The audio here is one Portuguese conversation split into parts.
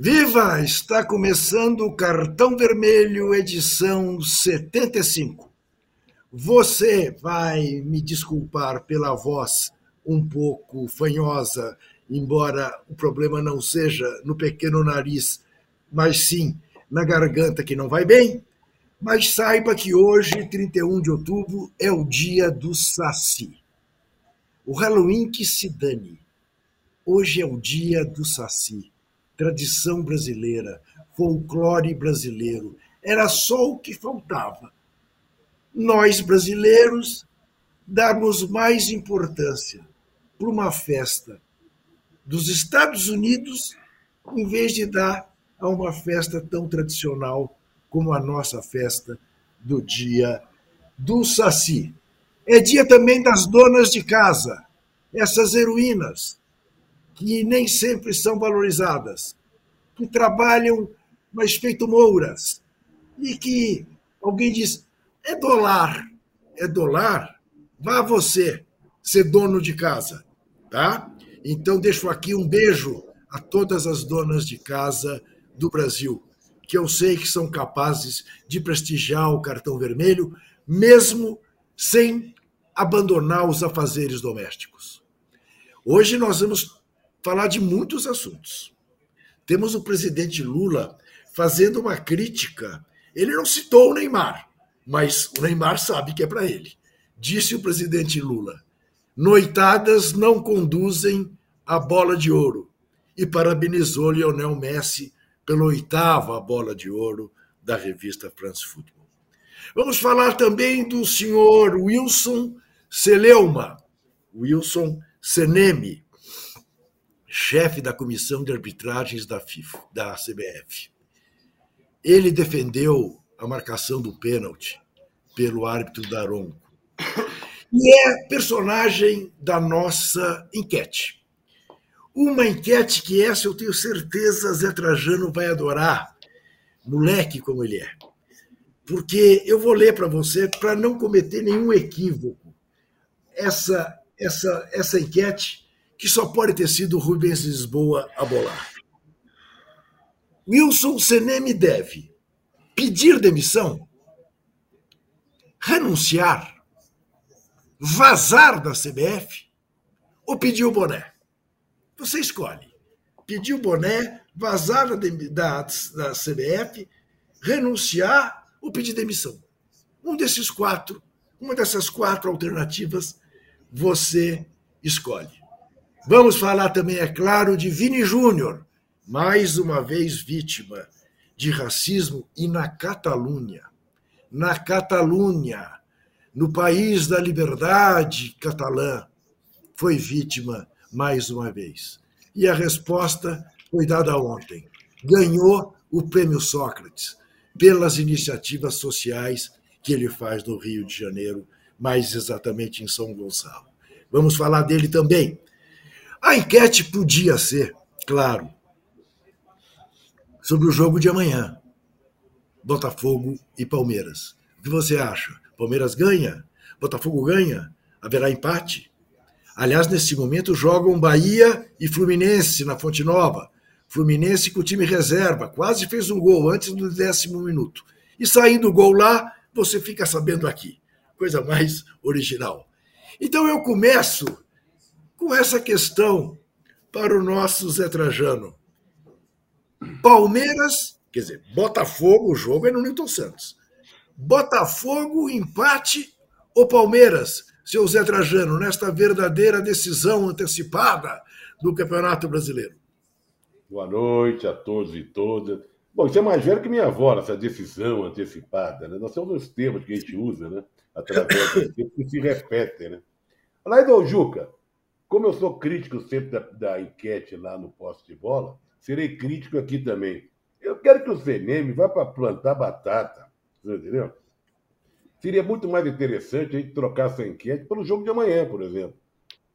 Viva! Está começando o Cartão Vermelho, edição 75. Você vai me desculpar pela voz um pouco fanhosa, embora o problema não seja no pequeno nariz, mas sim na garganta que não vai bem. Mas saiba que hoje, 31 de outubro, é o dia do Saci. O Halloween que se dane. Hoje é o dia do Saci tradição brasileira, folclore brasileiro. Era só o que faltava. Nós, brasileiros, darmos mais importância para uma festa dos Estados Unidos, em vez de dar a uma festa tão tradicional como a nossa festa do dia do Saci. É dia também das donas de casa, essas heroínas que nem sempre são valorizadas, que trabalham, mas feito mouras, e que alguém diz: é dólar, é dólar, vá você ser dono de casa, tá? Então deixo aqui um beijo a todas as donas de casa do Brasil, que eu sei que são capazes de prestigiar o cartão vermelho, mesmo sem abandonar os afazeres domésticos. Hoje nós vamos falar de muitos assuntos. Temos o presidente Lula fazendo uma crítica. Ele não citou o Neymar, mas o Neymar sabe que é para ele. Disse o presidente Lula: noitadas não conduzem à bola de ouro. E parabenizou Lionel Messi pela oitava bola de ouro da revista France Football. Vamos falar também do senhor Wilson Celeuma, Wilson Seneme, chefe da comissão de arbitragens da FIFA, da CBF. Ele defendeu a marcação do pênalti pelo árbitro Daronco. E é personagem da nossa enquete. Uma enquete que essa eu tenho certeza Zé Trajano vai adorar, moleque como ele é. Porque eu vou ler para você para não cometer nenhum equívoco. Essa essa essa enquete que só pode ter sido Rubens Lisboa a bolar. Wilson Seneme deve pedir demissão, renunciar, vazar da CBF ou pedir o boné. Você escolhe. Pedir o boné, vazar da, da, da CBF, renunciar ou pedir demissão. Um desses quatro, uma dessas quatro alternativas, você escolhe. Vamos falar também, é claro, de Vini Júnior, mais uma vez vítima de racismo e na Catalunha. Na Catalunha, no país da liberdade catalã, foi vítima mais uma vez. E a resposta foi dada ontem. Ganhou o Prêmio Sócrates pelas iniciativas sociais que ele faz no Rio de Janeiro, mais exatamente em São Gonçalo. Vamos falar dele também. A enquete podia ser, claro, sobre o jogo de amanhã. Botafogo e Palmeiras. O que você acha? Palmeiras ganha? Botafogo ganha? Haverá empate? Aliás, nesse momento jogam Bahia e Fluminense na Fonte Nova. Fluminense com o time reserva, quase fez um gol antes do décimo minuto. E saindo o gol lá, você fica sabendo aqui. Coisa mais original. Então eu começo com essa questão para o nosso Zé Trajano. Palmeiras, quer dizer, Botafogo, o jogo é no Newton Santos. Botafogo, empate ou Palmeiras, seu Zé Trajano, nesta verdadeira decisão antecipada do Campeonato Brasileiro? Boa noite a todos e todas. Bom, isso é mais velho que minha avó, essa decisão antecipada. Né? Nós temos os termos que a gente usa, né? Através do que se repetem, né? Edô Juca. Como eu sou crítico sempre da, da enquete lá no posto de bola, serei crítico aqui também. Eu quero que o CNM vá para plantar batata. Você entendeu? Seria muito mais interessante a gente trocar essa enquete pelo jogo de amanhã, por exemplo.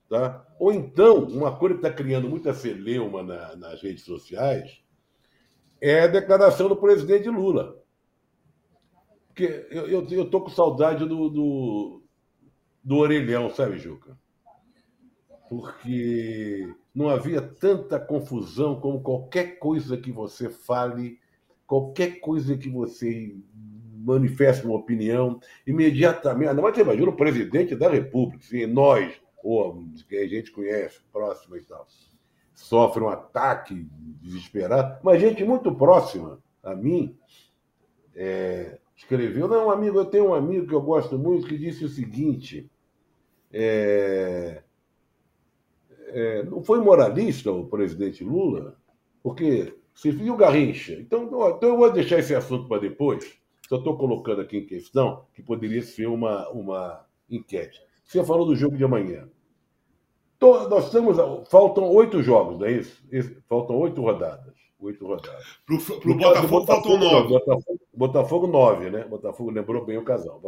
Tá? Ou então, uma coisa que está criando muita celeuma na, nas redes sociais é a declaração do presidente Lula. Porque eu estou com saudade do, do, do orelhão, sabe, Juca? Porque não havia tanta confusão como qualquer coisa que você fale, qualquer coisa que você manifeste uma opinião, imediatamente. Não, mas você imagina o presidente da República, assim, nós, ou que a gente conhece, próximo e tal, sofre um ataque desesperado, mas gente muito próxima a mim é, escreveu. Não, amigo, eu tenho um amigo que eu gosto muito que disse o seguinte. É, é, não foi moralista o presidente Lula, porque se viu Garrincha. Então, então eu vou deixar esse assunto para depois. Só estou colocando aqui em questão que poderia ser uma, uma enquete. Você falou do jogo de amanhã. Nós estamos. Faltam oito jogos, não é isso? Faltam oito rodadas. Oito rodadas. Para o Botafogo, Botafogo faltam nove. Botafogo, Botafogo, nove, né? Botafogo lembrou bem o casal.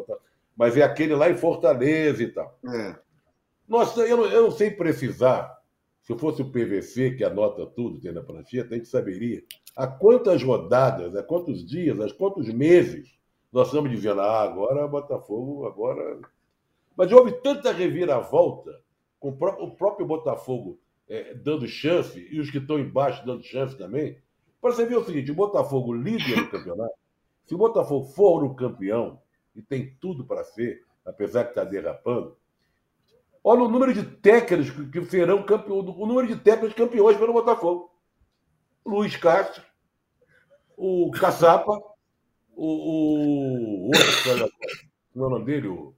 Mas é aquele lá em Fortaleza e tal. É. Nossa, eu não, eu não sei precisar. Se fosse o PVC, que anota tudo, tem na prancheta, a gente saberia há quantas rodadas, há quantos dias, há quantos meses nós estamos dizendo, ah, agora Botafogo, agora. Mas houve tanta reviravolta, com o próprio Botafogo é, dando chance, e os que estão embaixo dando chance também. Para você ver o seguinte: o Botafogo líder do campeonato, se o Botafogo for o campeão, e tem tudo para ser, apesar de estar derrapando, Olha o número de técnicos que serão campeões, o número de técnicos campeões pelo Botafogo. Luiz Castro, o Caçapa, o, o outro, como é o nome dele? O...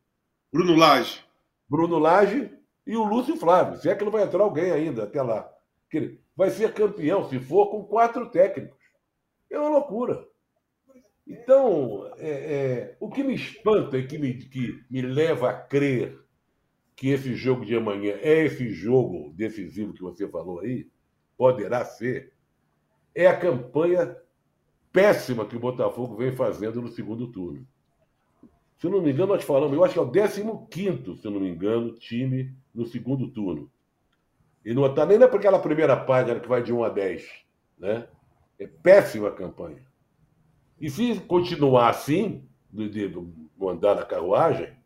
Bruno Lage. Bruno Lage e o Lúcio Flávio. Se é que não vai entrar alguém ainda até lá. Vai ser campeão, se for, com quatro técnicos. É uma loucura. Então, é, é, o que me espanta e que me, que me leva a crer que esse jogo de amanhã é esse jogo decisivo que você falou aí, poderá ser, é a campanha péssima que o Botafogo vem fazendo no segundo turno. Se não me engano, nós falamos, eu acho que é o 15, se não me engano, time no segundo turno. E não está nem naquela primeira página que vai de 1 a 10. Né? É péssima a campanha. E se continuar assim, do, andar na carruagem,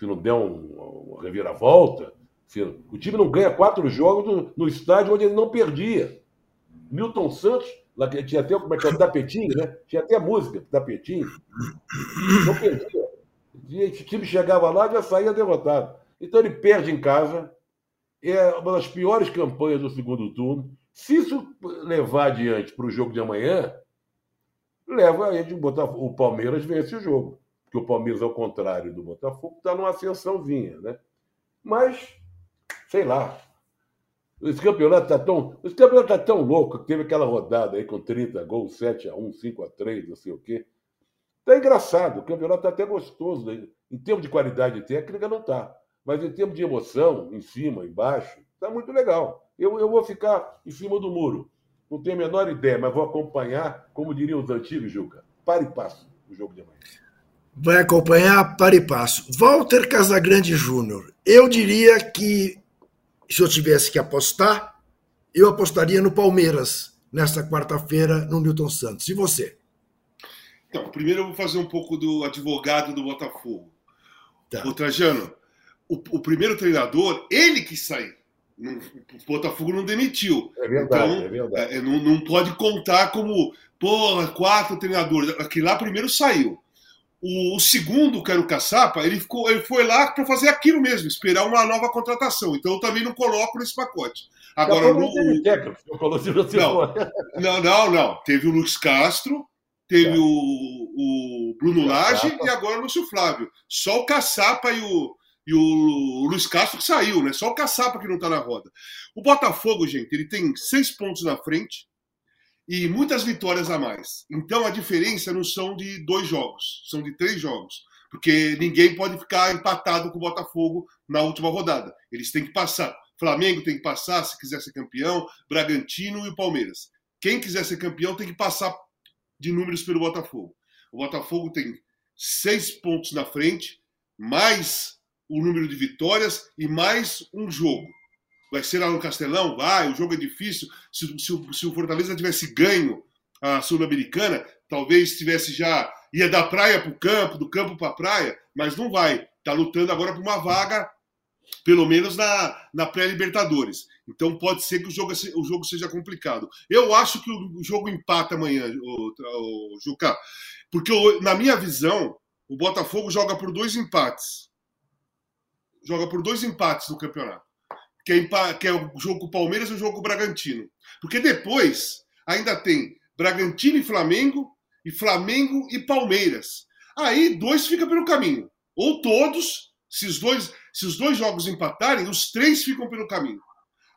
se não der um, uma reviravolta, se, o time não ganha quatro jogos no, no, estádio onde ele não perdia. Milton Santos, lá, tinha até como é que é, tapetinho, né? Tinha até música, tapetinho. Não perdia. E o time chegava lá e já saía derrotado. Então ele perde em casa. É uma das piores campanhas do segundo turno. Se isso levar adiante para o jogo de amanhã, leva a gente botar o Palmeiras vence o jogo porque o Palmeiras, ao contrário do Botafogo, está numa ascensãozinha, né? Mas, sei lá. Esse campeonato está tão. Esse campeonato tá tão louco que teve aquela rodada aí com 30 gols, 7 a 1 5 a 3 não sei o quê. Tá engraçado, o campeonato está até gostoso. Né? Em termos de qualidade técnica, não está. Mas em termos de emoção, em cima, embaixo, está muito legal. Eu, eu vou ficar em cima do muro. Não tenho a menor ideia, mas vou acompanhar, como diriam os antigos, Juca. Para e passo o jogo de amanhã vai acompanhar para e passo. Walter Casagrande Júnior. Eu diria que, se eu tivesse que apostar, eu apostaria no Palmeiras nesta quarta-feira no Milton Santos. E você? Então, primeiro eu vou fazer um pouco do advogado do Botafogo. Tá. O Trajano, o, o primeiro treinador, ele que saiu. o Botafogo não demitiu. É verdade, então, é verdade. É, não, não pode contar como, porra, quatro treinadores. Aquele lá primeiro saiu. O, o, segundo, que era o Caçapa, ele, ficou, ele foi lá para fazer aquilo mesmo, esperar uma nova contratação. Então eu também não coloco nesse pacote. Agora, no, o, não, não, não, não. Teve o Luiz Castro, teve é. o, o Bruno Lage e agora o Lúcio Flávio. Só o Caçapa e o, e o Luiz Castro que saiu, né? Só o Caçapa que não está na roda. O Botafogo, gente, ele tem seis pontos na frente e muitas vitórias a mais. Então a diferença não são de dois jogos, são de três jogos. Porque ninguém pode ficar empatado com o Botafogo na última rodada. Eles têm que passar. Flamengo tem que passar se quiser ser campeão, Bragantino e o Palmeiras. Quem quiser ser campeão tem que passar de números pelo Botafogo. O Botafogo tem seis pontos na frente, mais o número de vitórias e mais um jogo. Vai ser lá no Castelão? Vai, o jogo é difícil. Se, se, se o Fortaleza tivesse ganho a Sul-Americana, talvez tivesse já. ia da praia para o campo, do campo para a praia, mas não vai. Está lutando agora por uma vaga Pelo menos na, na pré-Libertadores. Então pode ser que o jogo, o jogo seja complicado. Eu acho que o jogo empata amanhã, o, o Juca. Porque, na minha visão, o Botafogo joga por dois empates. Joga por dois empates no campeonato. Que é, que é o jogo com o Palmeiras e o jogo com o Bragantino. Porque depois ainda tem Bragantino e Flamengo, e Flamengo e Palmeiras. Aí dois fica pelo caminho. Ou todos, se os dois, se os dois jogos empatarem, os três ficam pelo caminho.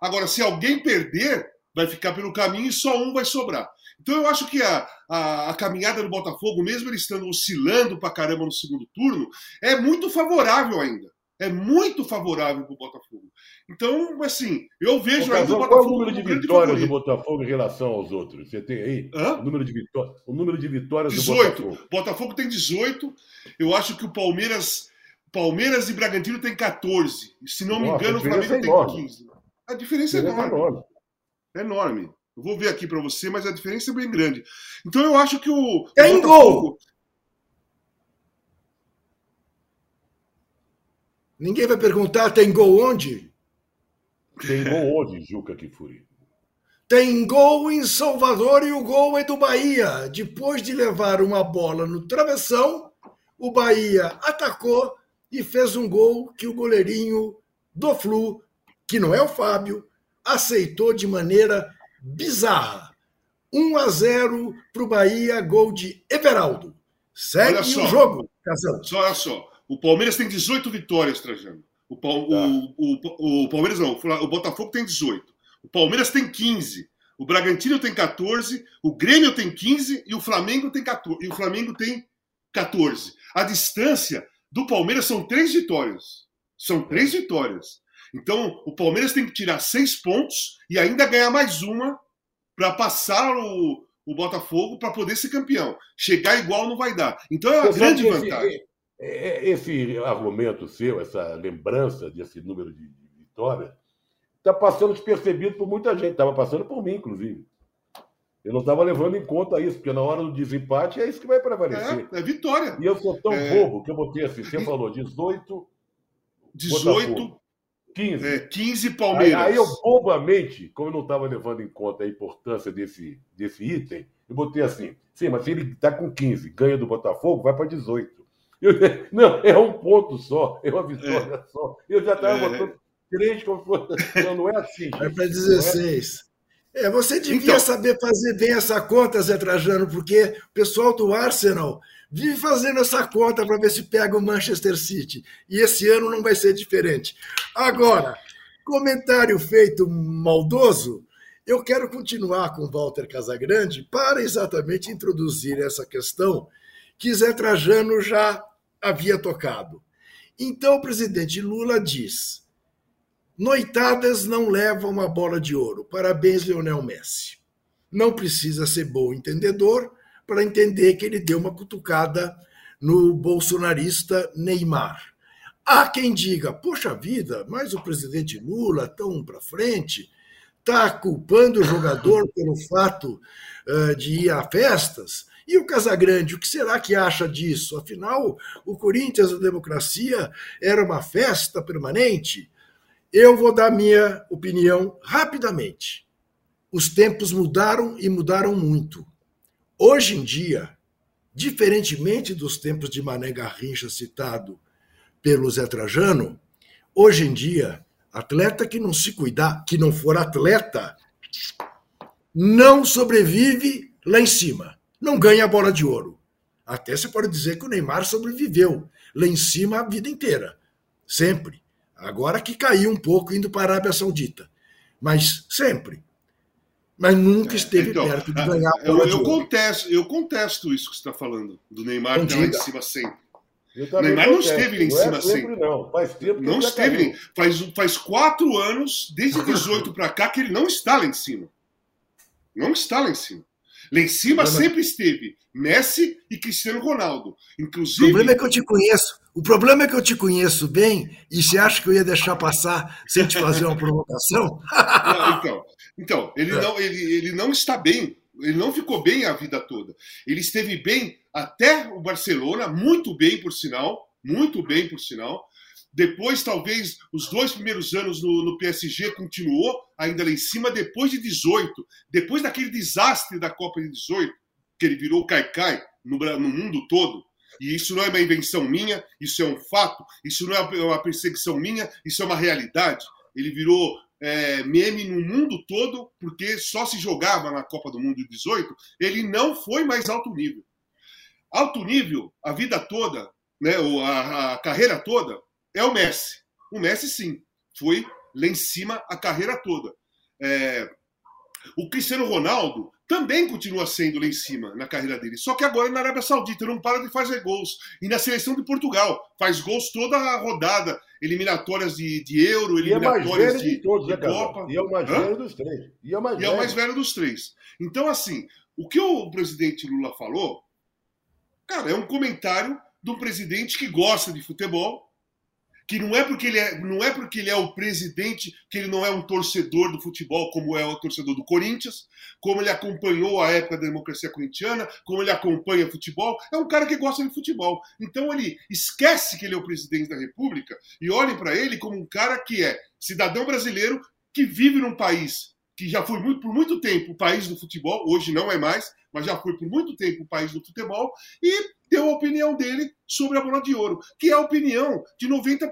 Agora, se alguém perder, vai ficar pelo caminho e só um vai sobrar. Então eu acho que a, a, a caminhada do Botafogo, mesmo ele estando oscilando pra caramba no segundo turno, é muito favorável ainda. É muito favorável para o Botafogo. Então, assim, eu vejo Ô, ainda o Botafogo. Qual é o número de vitórias do Botafogo em relação aos outros? Você tem aí? Hã? O número de, vitó o número de vitórias 18. do Botafogo. Botafogo tem 18. Eu acho que o Palmeiras. Palmeiras e Bragantino tem 14. Se não Nossa, me engano, o Flamengo é tem 15. A diferença, a diferença é, enorme. é enorme. É enorme. Eu vou ver aqui para você, mas a diferença é bem grande. Então eu acho que o. Tem Botafogo... gol! Ninguém vai perguntar, tem gol onde? Tem gol onde, Juca Kifuri? Tem gol em Salvador e o gol é do Bahia. Depois de levar uma bola no travessão, o Bahia atacou e fez um gol que o goleirinho do Flu, que não é o Fábio, aceitou de maneira bizarra. 1 a 0 para o Bahia, gol de Everaldo. Segue o jogo, Casão. Só olha só. O Palmeiras tem 18 vitórias, Trajano. O, tá. o, o, o, Palmeiras não, o Botafogo tem 18. O Palmeiras tem 15. O Bragantino tem 14. O Grêmio tem 15 e o Flamengo tem 14. E o Flamengo tem 14. A distância do Palmeiras são três vitórias. São três vitórias. Então, o Palmeiras tem que tirar seis pontos e ainda ganhar mais uma para passar o, o Botafogo para poder ser campeão. Chegar igual não vai dar. Então é uma Eu grande vantagem. Esse, esse argumento seu, essa lembrança desse número de, de vitórias, está passando despercebido por muita gente. Estava passando por mim, inclusive. Eu não estava levando em conta isso, porque na hora do desempate é isso que vai prevalecer. É, é vitória. E eu sou tão é... bobo que eu botei assim: você falou 18. 18, Botafogo. 15. É, 15 Palmeiras. Aí, aí, eu, bobamente, como eu não estava levando em conta a importância desse, desse item, eu botei assim: sim, mas se ele está com 15, ganha do Botafogo, vai para 18. Eu, não, é um ponto só, é uma vitória é. só. Eu já estava é. botando três como Não, não é assim. Vai para 16. É, você devia então, saber fazer bem essa conta, Zé Trajano, porque o pessoal do Arsenal vive fazendo essa conta para ver se pega o Manchester City. E esse ano não vai ser diferente. Agora, comentário feito maldoso, eu quero continuar com Walter Casagrande para exatamente introduzir essa questão que Zé Trajano já havia tocado. Então o presidente Lula diz: noitadas não levam a bola de ouro. Parabéns, Leonel Messi. Não precisa ser bom entendedor para entender que ele deu uma cutucada no bolsonarista Neymar. Há quem diga, poxa vida, mas o presidente Lula, tão para frente, está culpando o jogador pelo fato uh, de ir a festas. E o Casagrande, o que será que acha disso? Afinal, o Corinthians da Democracia era uma festa permanente? Eu vou dar minha opinião rapidamente. Os tempos mudaram e mudaram muito. Hoje em dia, diferentemente dos tempos de Mané Garrincha citado pelo Zé Trajano, hoje em dia, atleta que não se cuidar, que não for atleta, não sobrevive lá em cima, não ganha a bola de ouro. Até você pode dizer que o Neymar sobreviveu lá em cima a vida inteira, sempre. Agora que caiu um pouco indo para a Arábia Saudita, mas sempre mas nunca esteve então, perto de ganhar a bola eu, eu contesto, eu contesto isso que você está falando, do Neymar estar lá em cima sempre. O Neymar não esteve lá em cima é sempre. Não, faz tempo não esteve. Faz, faz quatro anos, desde 18 para cá, que ele não está lá em cima. Não está lá em cima. Lá em cima sempre esteve Messi e Cristiano Ronaldo. Inclusive. O problema é que eu te conheço. O problema é que eu te conheço bem e você acha que eu ia deixar passar sem te fazer uma provocação? Não, então, então ele, é. não, ele, ele não está bem. Ele não ficou bem a vida toda. Ele esteve bem até o Barcelona, muito bem, por sinal. Muito bem, por sinal. Depois, talvez, os dois primeiros anos no, no, PSG continuou, ainda lá em cima, depois de 18, depois daquele desastre da Copa de 18, que ele virou caicai no, no mundo todo. E isso não é uma invenção minha, isso é um fato, isso não é uma perseguição minha, isso é uma realidade. Ele virou é, meme no mundo todo, porque só se jogava na Copa do Mundo de 18, ele não foi mais alto nível. Alto nível, a vida toda, né, a, a carreira toda, é o Messi. O Messi, sim, foi lá em cima a carreira toda. É, o Cristiano Ronaldo também continua sendo lá em cima na carreira dele. Só que agora na Arábia Saudita não para de fazer gols. E na seleção de Portugal faz gols toda a rodada, eliminatórias de, de Euro, eliminatórias de, de, todos, de né, Copa. E é o mais Hã? velho dos três. E, é o, mais, e velho. é o mais velho dos três. Então, assim, o que o presidente Lula falou, cara, é um comentário de um presidente que gosta de futebol, que não é porque ele é, não é porque ele é o presidente que ele não é um torcedor do futebol como é o torcedor do Corinthians, como ele acompanhou a época da democracia corintiana, como ele acompanha futebol, é um cara que gosta de futebol. Então ele esquece que ele é o presidente da República e olhe para ele como um cara que é cidadão brasileiro que vive num país que já foi muito, por muito tempo o país do futebol, hoje não é mais, mas já foi por muito tempo o país do futebol, e deu a opinião dele sobre a bola de ouro, que é a opinião de 90%.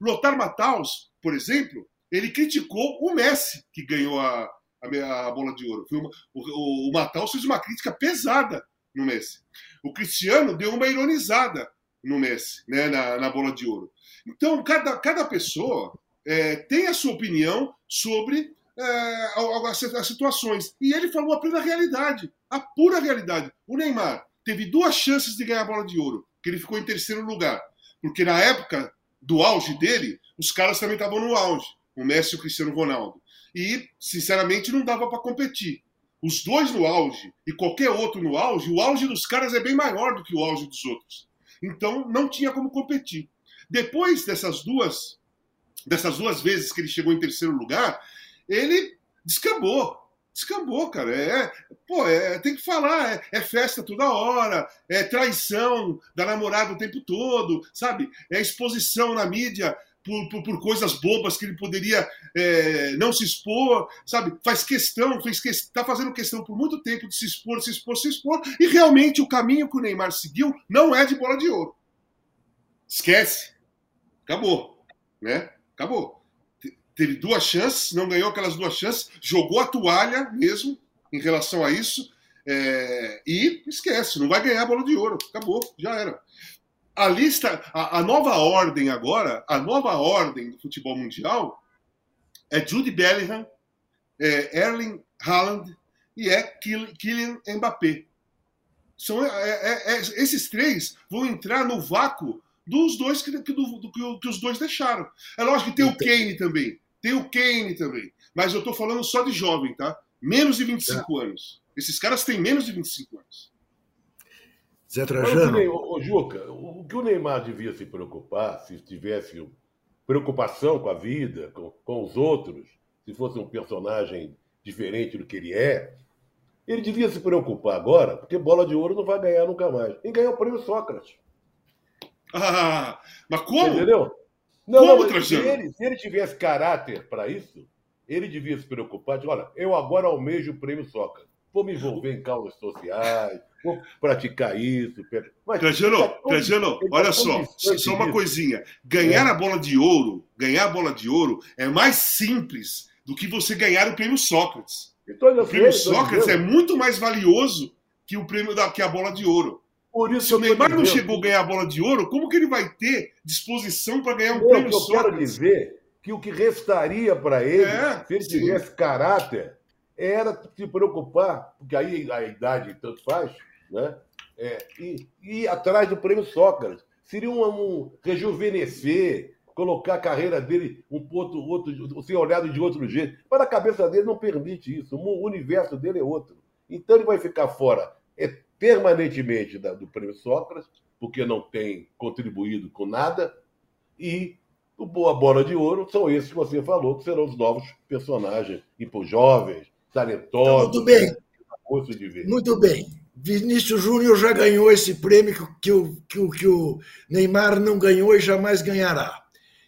Lothar Matthaus, por exemplo, ele criticou o Messi, que ganhou a, a, a bola de ouro. Uma, o, o Matthaus fez uma crítica pesada no Messi. O Cristiano deu uma ironizada no Messi, né, na, na bola de ouro. Então, cada, cada pessoa é, tem a sua opinião sobre é, as situações. E ele falou a plena realidade, a pura realidade. O Neymar teve duas chances de ganhar a bola de ouro, que ele ficou em terceiro lugar. Porque na época do auge dele, os caras também estavam no auge, o Messi e o Cristiano Ronaldo. E, sinceramente, não dava para competir. Os dois no auge e qualquer outro no auge, o auge dos caras é bem maior do que o auge dos outros. Então, não tinha como competir. Depois dessas duas, dessas duas vezes que ele chegou em terceiro lugar, ele descambou. Descambou, cara. É, pô, é, tem que falar. É, é, festa toda hora, é traição da namorada o tempo todo, sabe? É exposição na mídia por, por, por coisas bobas que ele poderia é, não se expor, sabe? Faz questão, fez que, tá fazendo questão por muito tempo de se expor, se expor, se expor. E realmente o caminho que o Neymar seguiu não é de bola de ouro. Esquece. Acabou. Né? Acabou teve duas chances, não ganhou aquelas duas chances, jogou a toalha mesmo em relação a isso. É, e esquece, não vai ganhar a bola de ouro. Acabou, já era. A lista, a, a, nova ordem agora, a nova ordem do futebol mundial é Jude Bellingham, é Erling Haaland e é Kylian Mbappé. São, é, é, é, esses três vão entrar no vácuo dos dois que, que, do, do, que, os dois deixaram. É lógico que tem o Kane também. Tem o Kane também. Mas eu estou falando só de jovem, tá? Menos de 25 é. anos. Esses caras têm menos de 25 anos. Zé Trajano. Ô, Juca, o que o Neymar devia se preocupar, se tivesse preocupação com a vida, com, com os outros, se fosse um personagem diferente do que ele é, ele devia se preocupar agora, porque bola de ouro não vai ganhar nunca mais. E ganhou o prêmio Sócrates. Ah, mas como? Entendeu? Não, Como, não, se ele, se ele tivesse caráter para isso, ele devia se preocupar de, olha, eu agora almejo o prêmio Soca. Vou me envolver em causas sociais, vou praticar isso. Mas, Trajano, tá Trajano, olha só, só uma coisinha. Ganhar é. a bola de ouro, ganhar a bola de ouro é mais simples do que você ganhar o prêmio Sócrates. o prêmio Sócrates é muito mais valioso que o prêmio da que a bola de ouro. Por isso Se o Neymar não chegou a ganhar a bola de ouro, como que ele vai ter disposição para ganhar um prêmio Eu quero dizer que o que restaria para ele, é, se ele sim. tivesse caráter, era se preocupar, porque aí a idade tanto faz, né? É, e, ir atrás do prêmio Sócrates. Seria um, um rejuvenescer, colocar a carreira dele um ponto, outro, ser olhado de outro jeito. Mas a cabeça dele não permite isso. O universo dele é outro. Então ele vai ficar fora permanentemente da, do Prêmio Sócrates, porque não tem contribuído com nada, e o Boa Bola de Ouro são esses que você falou, que serão os novos personagens, tipo, jovens, talentosos. Muito bem. Muito bem. Vinícius Júnior já ganhou esse prêmio que, o, que, o, que o Neymar não ganhou e jamais ganhará.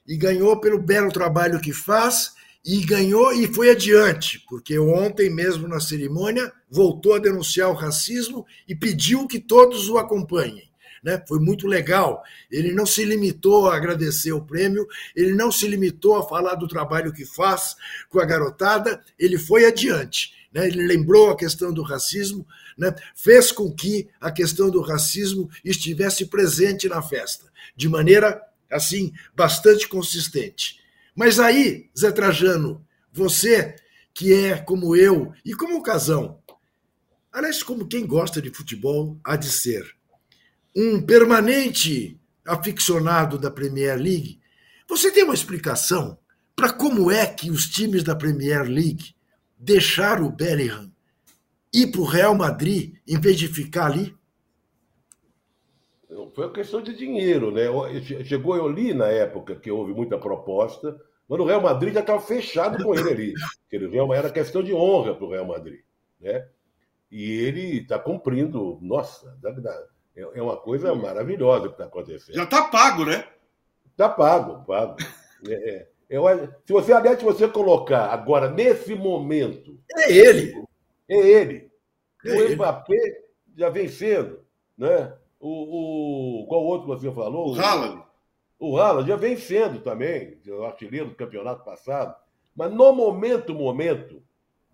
e ganhou pelo belo trabalho que faz e ganhou e foi adiante, porque ontem mesmo na cerimônia voltou a denunciar o racismo e pediu que todos o acompanhem. Né? Foi muito legal. Ele não se limitou a agradecer o prêmio, ele não se limitou a falar do trabalho que faz com a garotada, ele foi adiante. Né? Ele lembrou a questão do racismo, né? fez com que a questão do racismo estivesse presente na festa, de maneira assim bastante consistente. Mas aí, Zé Trajano, você que é como eu e como o Casão, aliás, como quem gosta de futebol há de ser, um permanente aficionado da Premier League, você tem uma explicação para como é que os times da Premier League deixaram o Bellingham ir para o Real Madrid em vez de ficar ali? Foi uma questão de dinheiro, né? Chegou, eu li na época que houve muita proposta, mas o Real Madrid já estava fechado com ele ali. Ele era questão de honra para o Real Madrid, né? E ele está cumprindo, nossa, é uma coisa maravilhosa que está acontecendo. Já está pago, né? Está pago, pago. É, é, se você, aliás, se você colocar agora, nesse momento. É ele. É ele. É o ele. Mbappé já vem sendo, né? O, o, qual outro você falou? O Haaland. O Haaland já vem sendo também, o artilheiro do campeonato passado. Mas no momento, momento,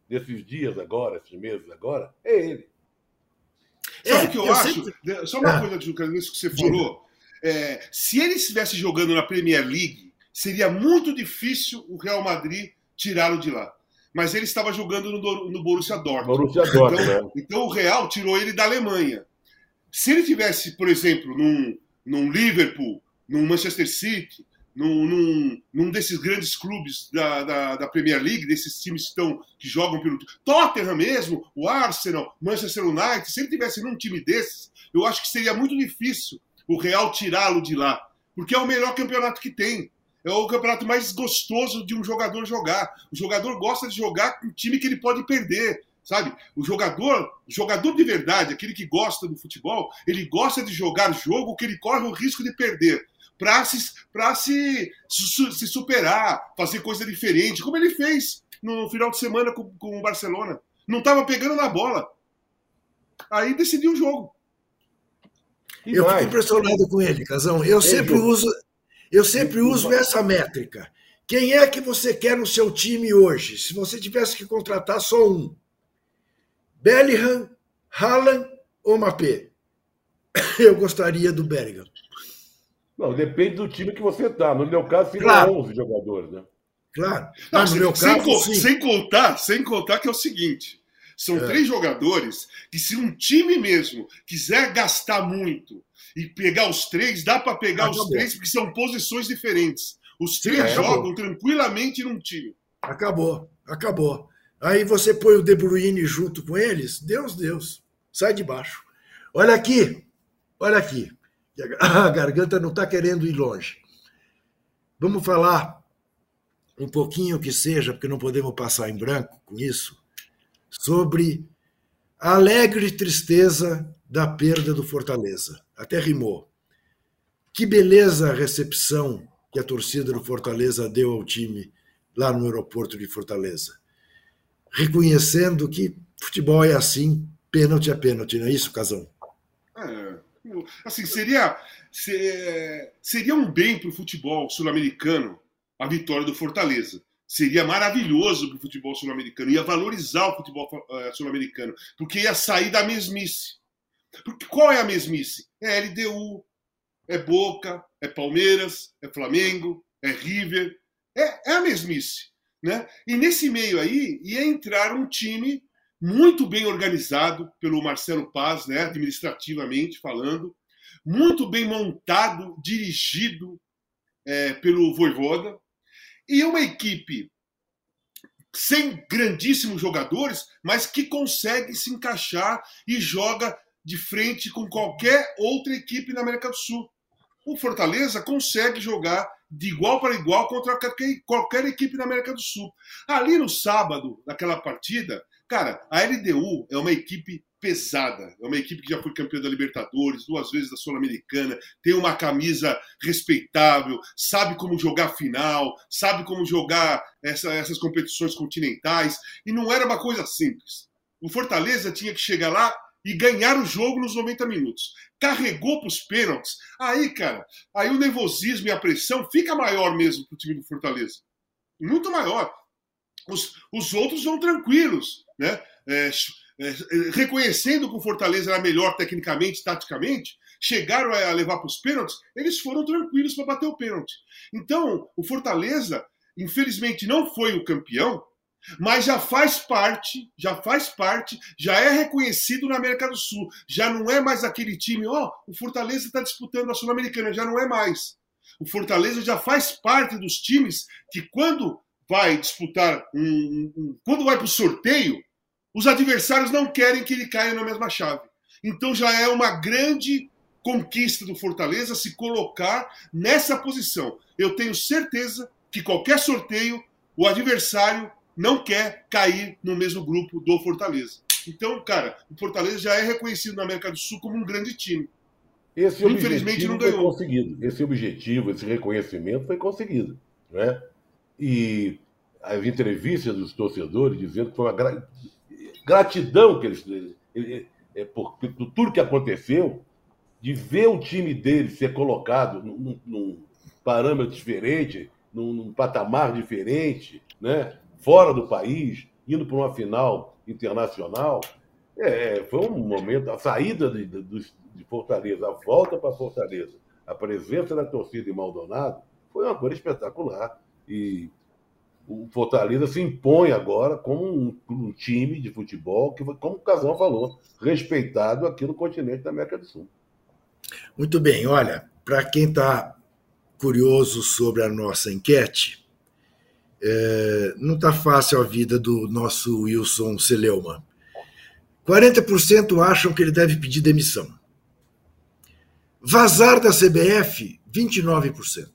desses dias agora, esses meses agora, é ele. Sabe o é, que eu, eu acho? Sempre... Só uma ah, coisa, Juca, nisso que você falou. É, se ele estivesse jogando na Premier League, seria muito difícil o Real Madrid tirá-lo de lá. Mas ele estava jogando no, no Borussia Dortmund. Borussia Dortmund então, né? então o Real tirou ele da Alemanha. Se ele tivesse, por exemplo, num, num Liverpool, num Manchester City, num, num, num desses grandes clubes da, da, da, Premier League, desses times que, estão, que jogam pelo. Tottenham mesmo, o Arsenal, Manchester United, se ele tivesse num time desses, eu acho que seria muito difícil o Real tirá-lo de lá. Porque é o melhor campeonato que tem. É o campeonato mais gostoso de um jogador jogar. O jogador gosta de jogar com um time que ele pode perder sabe? O jogador, o jogador de verdade, aquele que gosta do futebol, ele gosta de jogar jogo que ele corre o risco de perder para se, se, se superar, fazer coisa diferente, como ele fez no final de semana com, com o Barcelona. Não estava pegando na bola. Aí decidiu o jogo. E eu vai. fico impressionado com ele, Casão. Eu é sempre uso, eu sempre uso essa métrica. Quem é que você quer no seu time hoje? Se você tivesse que contratar só um, Bellingham, Haaland ou Mapé? Eu gostaria do Bellingham. Não, depende do time que você está. No meu caso, fica claro. 11 jogadores, né? Claro. Não, no meu sem, caso, sem, contar, sem contar que é o seguinte: são é. três jogadores que, se um time mesmo quiser gastar muito e pegar os três, dá para pegar Acabou. os três, porque são posições diferentes. Os três Sim, jogam tranquilamente num time. Acabou, acabou. Aí você põe o De Bruyne junto com eles, Deus, Deus, sai de baixo. Olha aqui, olha aqui. A garganta não está querendo ir longe. Vamos falar um pouquinho que seja, porque não podemos passar em branco com isso, sobre a alegre tristeza da perda do Fortaleza. Até rimou. Que beleza a recepção que a torcida do Fortaleza deu ao time lá no aeroporto de Fortaleza reconhecendo que futebol é assim, pênalti é pênalti, não é isso, Casão? É, assim, seria, seria um bem para o futebol sul-americano a vitória do Fortaleza. Seria maravilhoso para o futebol sul-americano, ia valorizar o futebol uh, sul-americano, porque ia sair da mesmice. Porque qual é a mesmice? É LDU, é Boca, é Palmeiras, é Flamengo, é River. É, é a mesmice. Né? E nesse meio aí ia entrar um time muito bem organizado pelo Marcelo Paz, né, administrativamente falando, muito bem montado, dirigido é, pelo Voivoda, e uma equipe sem grandíssimos jogadores, mas que consegue se encaixar e joga de frente com qualquer outra equipe na América do Sul. O Fortaleza consegue jogar de igual para igual contra qualquer, equipe da América do Sul. Ali no sábado, naquela partida, cara, a LDU é uma equipe pesada. É uma equipe que já foi campeã da Libertadores, duas vezes da Sul-Americana, tem uma camisa respeitável, sabe como jogar final, sabe como jogar essa, essas competições continentais. E não era uma coisa simples. O Fortaleza tinha que chegar lá e ganhar o jogo nos 90 minutos. Carregou para os pênaltis. Aí, cara, aí o nervosismo e a pressão fica maior mesmo para o time do Fortaleza. Muito maior. Os, os outros vão tranquilos, né? É, é, reconhecendo que o Fortaleza era melhor tecnicamente, taticamente, chegaram a levar para os pênaltis, eles foram tranquilos para bater o pênalti. Então, o Fortaleza, infelizmente, não foi o campeão, mas já faz parte, já faz parte, já é reconhecido na América do Sul. Já não é mais aquele time, ó, oh, o Fortaleza está disputando a Sul-Americana, já não é mais. O Fortaleza já faz parte dos times que quando vai disputar um, um quando vai para o sorteio, os adversários não querem que ele caia na mesma chave. Então já é uma grande conquista do Fortaleza se colocar nessa posição. Eu tenho certeza que qualquer sorteio, o adversário não quer cair no mesmo grupo do Fortaleza. Então, cara, o Fortaleza já é reconhecido na América do Sul como um grande time. Esse Infelizmente não ganhou. Foi conseguido. Esse objetivo, esse reconhecimento foi conseguido. Né? E as entrevistas dos torcedores dizendo que foi uma gratidão que eles. É, por, por tudo que aconteceu, de ver o time dele ser colocado num, num parâmetro diferente, num, num, patamar diferente, né? Fora do país, indo para uma final internacional. É, foi um momento, a saída de, de, de Fortaleza, a volta para Fortaleza, a presença da torcida em Maldonado, foi uma coisa espetacular. E o Fortaleza se impõe agora como um, um, time de futebol que, como o Casão falou, respeitado aqui no continente da América do Sul. Muito bem, olha, para quem está curioso sobre a nossa enquete, é, não está fácil a vida do nosso Wilson Celeuman. 40% acham que ele deve pedir demissão. Vazar da CBF, 29%.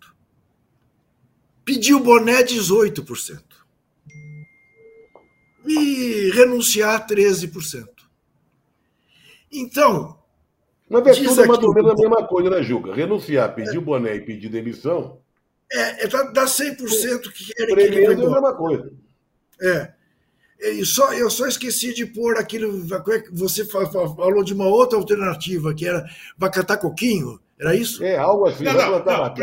Pediu boné 18%. E renunciar 13%. Então. Mas é tudo mais ou menos a mesma coisa, né, Juca? Renunciar, pedir é, boné e pedir demissão. É, é dá 100% que querem que ele é a mesma coisa. É. E só, eu só esqueci de pôr aquilo. É você falou de uma outra alternativa, que era vai catar coquinho. Era isso? É, algo assim. Não, não, não,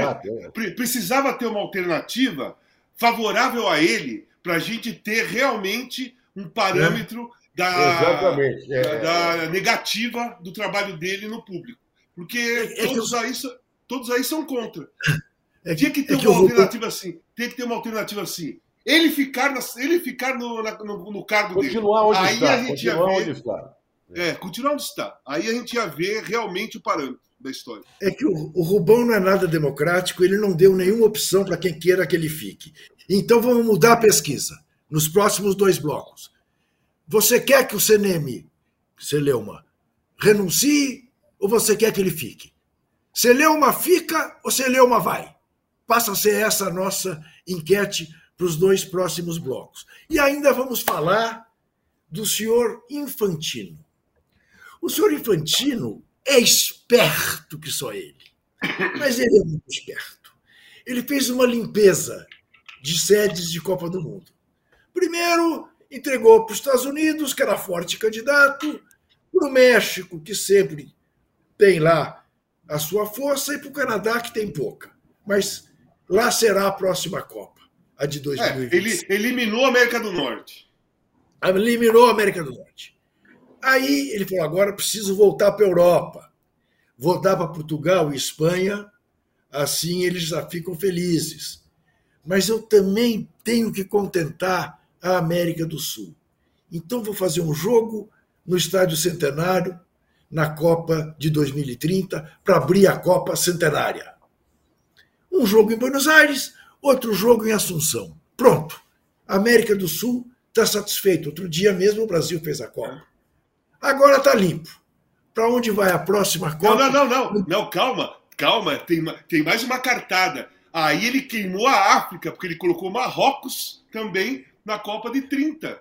pre, é. precisava ter uma alternativa favorável a ele para a gente ter realmente um parâmetro é. da, é. da, negativa do trabalho dele no público. Porque é, é todos, eu... aí, todos aí são contra. É tinha que ter uma alternativa assim. Tem que ter uma alternativa assim. Ele ficar, na, ele ficar no, na, no, no, cargo continuar dele. Onde aí está, a gente ia ver. Onde está. É, continuar onde está. Aí a gente ia ver realmente o parâmetro da história. É que o, o Rubão não é nada democrático, ele não deu nenhuma opção para quem queira que ele fique. Então vamos mudar a pesquisa nos próximos dois blocos. Você quer que o CNM, Celeuma, renuncie ou você quer que ele fique? Celeuma fica ou Celeuma vai? Passa a ser essa a nossa enquete para os dois próximos blocos. E ainda vamos falar do senhor Infantino. O senhor Infantino é esperto que só ele. Mas ele é muito esperto. Ele fez uma limpeza de sedes de Copa do Mundo. Primeiro, entregou para os Estados Unidos, que era forte candidato, para o México, que sempre tem lá a sua força, e para o Canadá, que tem pouca. Mas lá será a próxima Copa, a de 2020. É, ele eliminou a América do Norte. Eliminou a América do Norte. Aí ele falou: agora preciso voltar para a Europa, voltar para Portugal e Espanha, assim eles já ficam felizes. Mas eu também tenho que contentar a América do Sul. Então vou fazer um jogo no Estádio Centenário, na Copa de 2030, para abrir a Copa Centenária. Um jogo em Buenos Aires, outro jogo em Assunção. Pronto. A América do Sul está satisfeito. Outro dia mesmo o Brasil fez a Copa. Agora está limpo. Para onde vai a próxima Copa? Não, não, não, não, não, calma, calma, tem, tem mais uma cartada. Aí ele queimou a África, porque ele colocou Marrocos também na Copa de 30.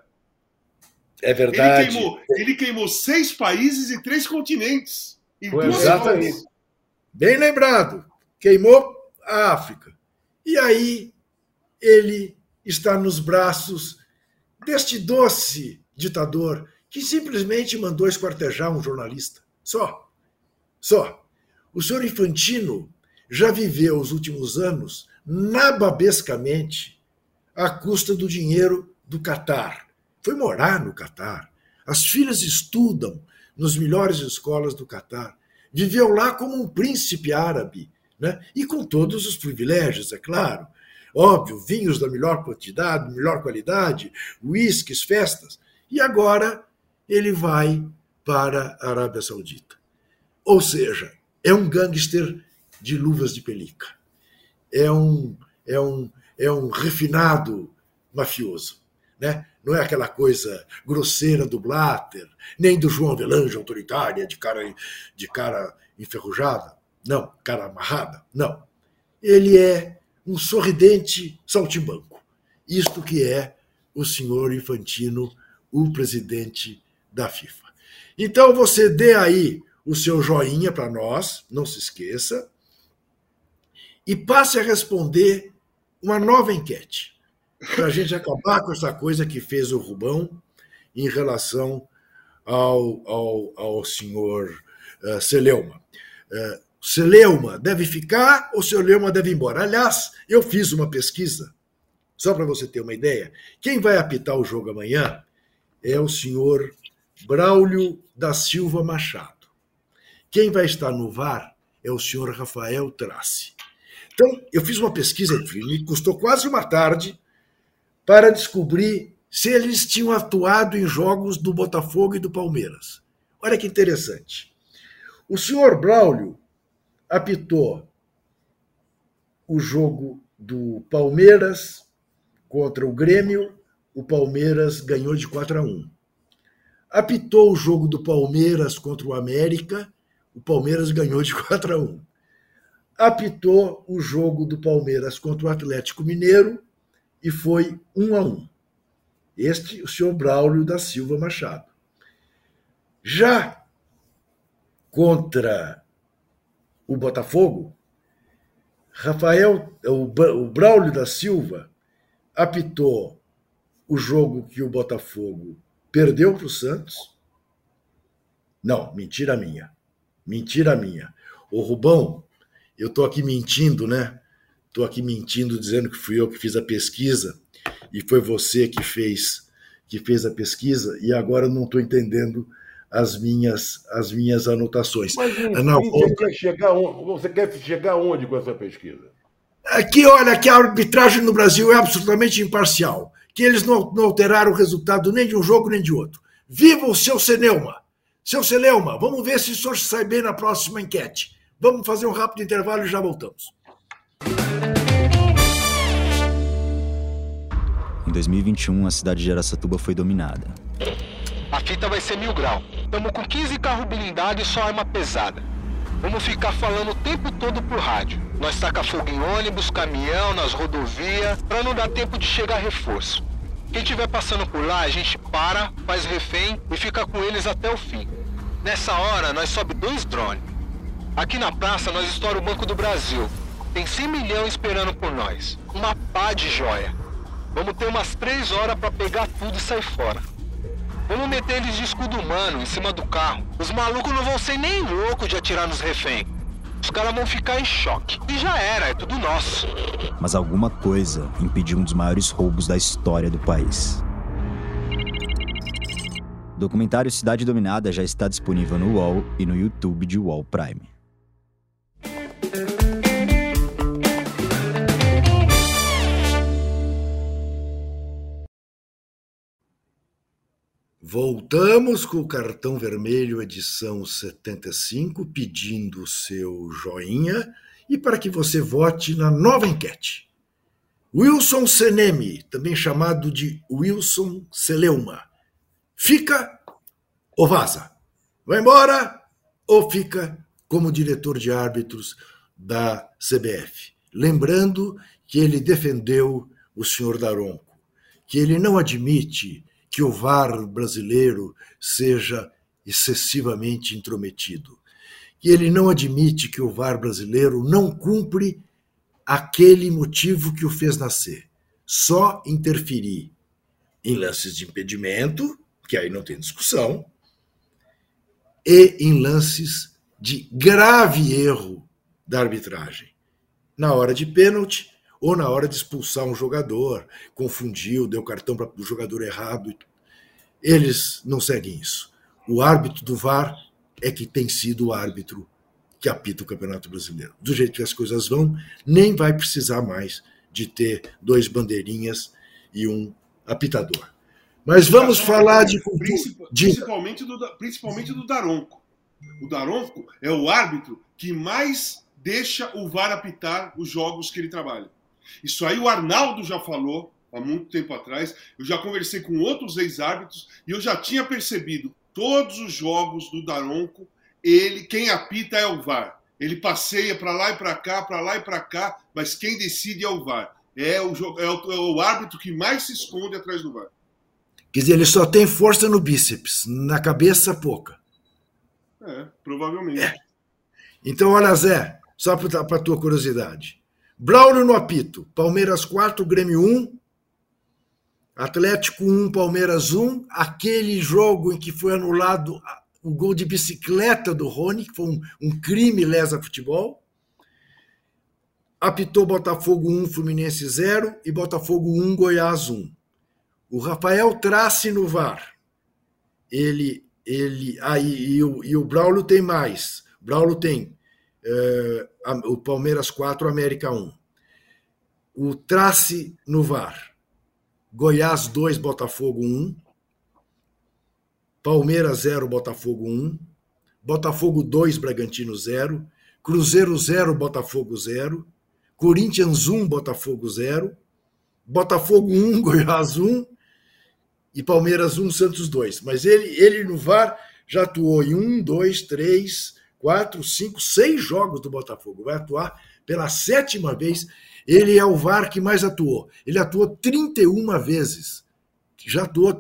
É verdade. Ele queimou, ele queimou seis países e três continentes. Em Foi duas exatamente. Bem lembrado. Queimou a África. E aí ele está nos braços deste doce ditador que simplesmente mandou esquartejar um jornalista. Só. Só. O senhor Infantino já viveu os últimos anos nababescamente à custa do dinheiro do Catar. Foi morar no Catar. As filhas estudam nas melhores escolas do Catar. Viveu lá como um príncipe árabe, né? e com todos os privilégios, é claro. Óbvio, vinhos da melhor quantidade, melhor qualidade, uísques, festas. E agora ele vai para a Arábia Saudita. Ou seja, é um gangster de luvas de pelica. É um, é um, é um refinado mafioso. Né? Não é aquela coisa grosseira do Blatter, nem do João Avelange, autoritária, de cara, de cara enferrujada. Não, cara amarrada. Não. Ele é um sorridente saltimbanco. Isto que é o senhor Infantino, o presidente da FIFA. Então você dê aí o seu joinha para nós, não se esqueça, e passe a responder uma nova enquete, para a gente acabar com essa coisa que fez o Rubão em relação ao, ao, ao senhor uh, Celeuma. Uh, Celeuma deve ficar ou Celeuma deve ir embora? Aliás, eu fiz uma pesquisa, só para você ter uma ideia. Quem vai apitar o jogo amanhã é o senhor Braulio da Silva Machado. Quem vai estar no VAR é o senhor Rafael Trace. Então, eu fiz uma pesquisa, me custou quase uma tarde para descobrir se eles tinham atuado em jogos do Botafogo e do Palmeiras. Olha que interessante. O senhor Braulio apitou o jogo do Palmeiras contra o Grêmio, o Palmeiras ganhou de 4 a 1. Apitou o jogo do Palmeiras contra o América, o Palmeiras ganhou de 4 a 1 apitou o jogo do Palmeiras contra o Atlético Mineiro e foi um a um. Este, o senhor Braulio da Silva Machado. Já contra o Botafogo, Rafael, o Braulio da Silva apitou o jogo que o Botafogo perdeu para o Santos. Não, mentira minha. Mentira minha. O Rubão eu estou aqui mentindo, né? Estou aqui mentindo, dizendo que fui eu que fiz a pesquisa e foi você que fez que fez a pesquisa e agora eu não estou entendendo as minhas as minhas anotações. Mas você, quer chegar onde, você quer chegar onde com essa pesquisa? Aqui, olha, que a arbitragem no Brasil é absolutamente imparcial, que eles não, não alteraram o resultado nem de um jogo nem de outro. Viva o seu Ceneuma! Seu Celeuma, vamos ver se o senhor sai bem na próxima enquete. Vamos fazer um rápido intervalo e já voltamos. Em 2021, a cidade de Aracatuba foi dominada. A fita vai ser mil grau. Estamos com 15 carros blindados e só arma pesada. Vamos ficar falando o tempo todo por rádio. Nós taca fogo em ônibus, caminhão, nas rodovias, para não dar tempo de chegar reforço. Quem estiver passando por lá, a gente para, faz refém e fica com eles até o fim. Nessa hora, nós sobe dois drones. Aqui na praça nós estoura o Banco do Brasil. Tem 100 milhões esperando por nós. Uma pá de joia. Vamos ter umas 3 horas para pegar tudo e sair fora. Vamos meter eles de escudo humano em cima do carro. Os malucos não vão ser nem loucos de atirar nos reféns. Os caras vão ficar em choque. E já era, é tudo nosso. Mas alguma coisa impediu um dos maiores roubos da história do país. O documentário Cidade Dominada já está disponível no UOL e no YouTube de UOL Prime. Voltamos com o cartão vermelho edição 75, pedindo o seu joinha e para que você vote na nova enquete. Wilson Senemi, também chamado de Wilson Celeuma, fica ou vaza? Vai embora ou fica como diretor de árbitros da CBF? Lembrando que ele defendeu o senhor Daronco, que ele não admite que o VAR brasileiro seja excessivamente intrometido. E ele não admite que o VAR brasileiro não cumpre aquele motivo que o fez nascer. Só interferir em lances de impedimento, que aí não tem discussão, e em lances de grave erro da arbitragem. Na hora de pênalti ou na hora de expulsar um jogador, confundiu, deu cartão para o jogador errado. Eles não seguem isso. O árbitro do VAR é que tem sido o árbitro que apita o Campeonato Brasileiro. Do jeito que as coisas vão, nem vai precisar mais de ter dois bandeirinhas e um apitador. Mas vamos falar de Principalmente do, principalmente do Daronco. O Daronco é o árbitro que mais deixa o VAR apitar os jogos que ele trabalha. Isso aí o Arnaldo já falou há muito tempo atrás. Eu já conversei com outros ex-árbitros e eu já tinha percebido todos os jogos do Daronco ele, quem apita é o VAR. Ele passeia para lá e para cá, para lá e para cá, mas quem decide é o VAR. É o, é, o, é o árbitro que mais se esconde atrás do VAR. Quer dizer, ele só tem força no bíceps, na cabeça pouca. É, provavelmente. É. Então, olha, Zé, só para tua curiosidade. Braulio no apito, Palmeiras 4, Grêmio 1, Atlético 1, Palmeiras 1, aquele jogo em que foi anulado o gol de bicicleta do Rony, que foi um, um crime lesa futebol. Apitou Botafogo 1, Fluminense 0 e Botafogo 1, Goiás 1. O Rafael Trace no VAR. Ele, ele, aí ah, e, o, e o Braulio tem mais. Braulio tem uh, o Palmeiras 4, América 1. O Trace no VAR. Goiás 2, Botafogo 1. Palmeiras 0, Botafogo 1, Botafogo 2, Bragantino 0, Cruzeiro 0, Botafogo 0, Corinthians 1, Botafogo 0, Botafogo 1, Goiás 1 e Palmeiras 1, Santos 2. Mas ele, ele no VAR já atuou em 1, 2, 3, 4, 5, 6 jogos do Botafogo. Vai atuar pela sétima vez. Ele é o VAR que mais atuou. Ele atuou 31 vezes. Já atuou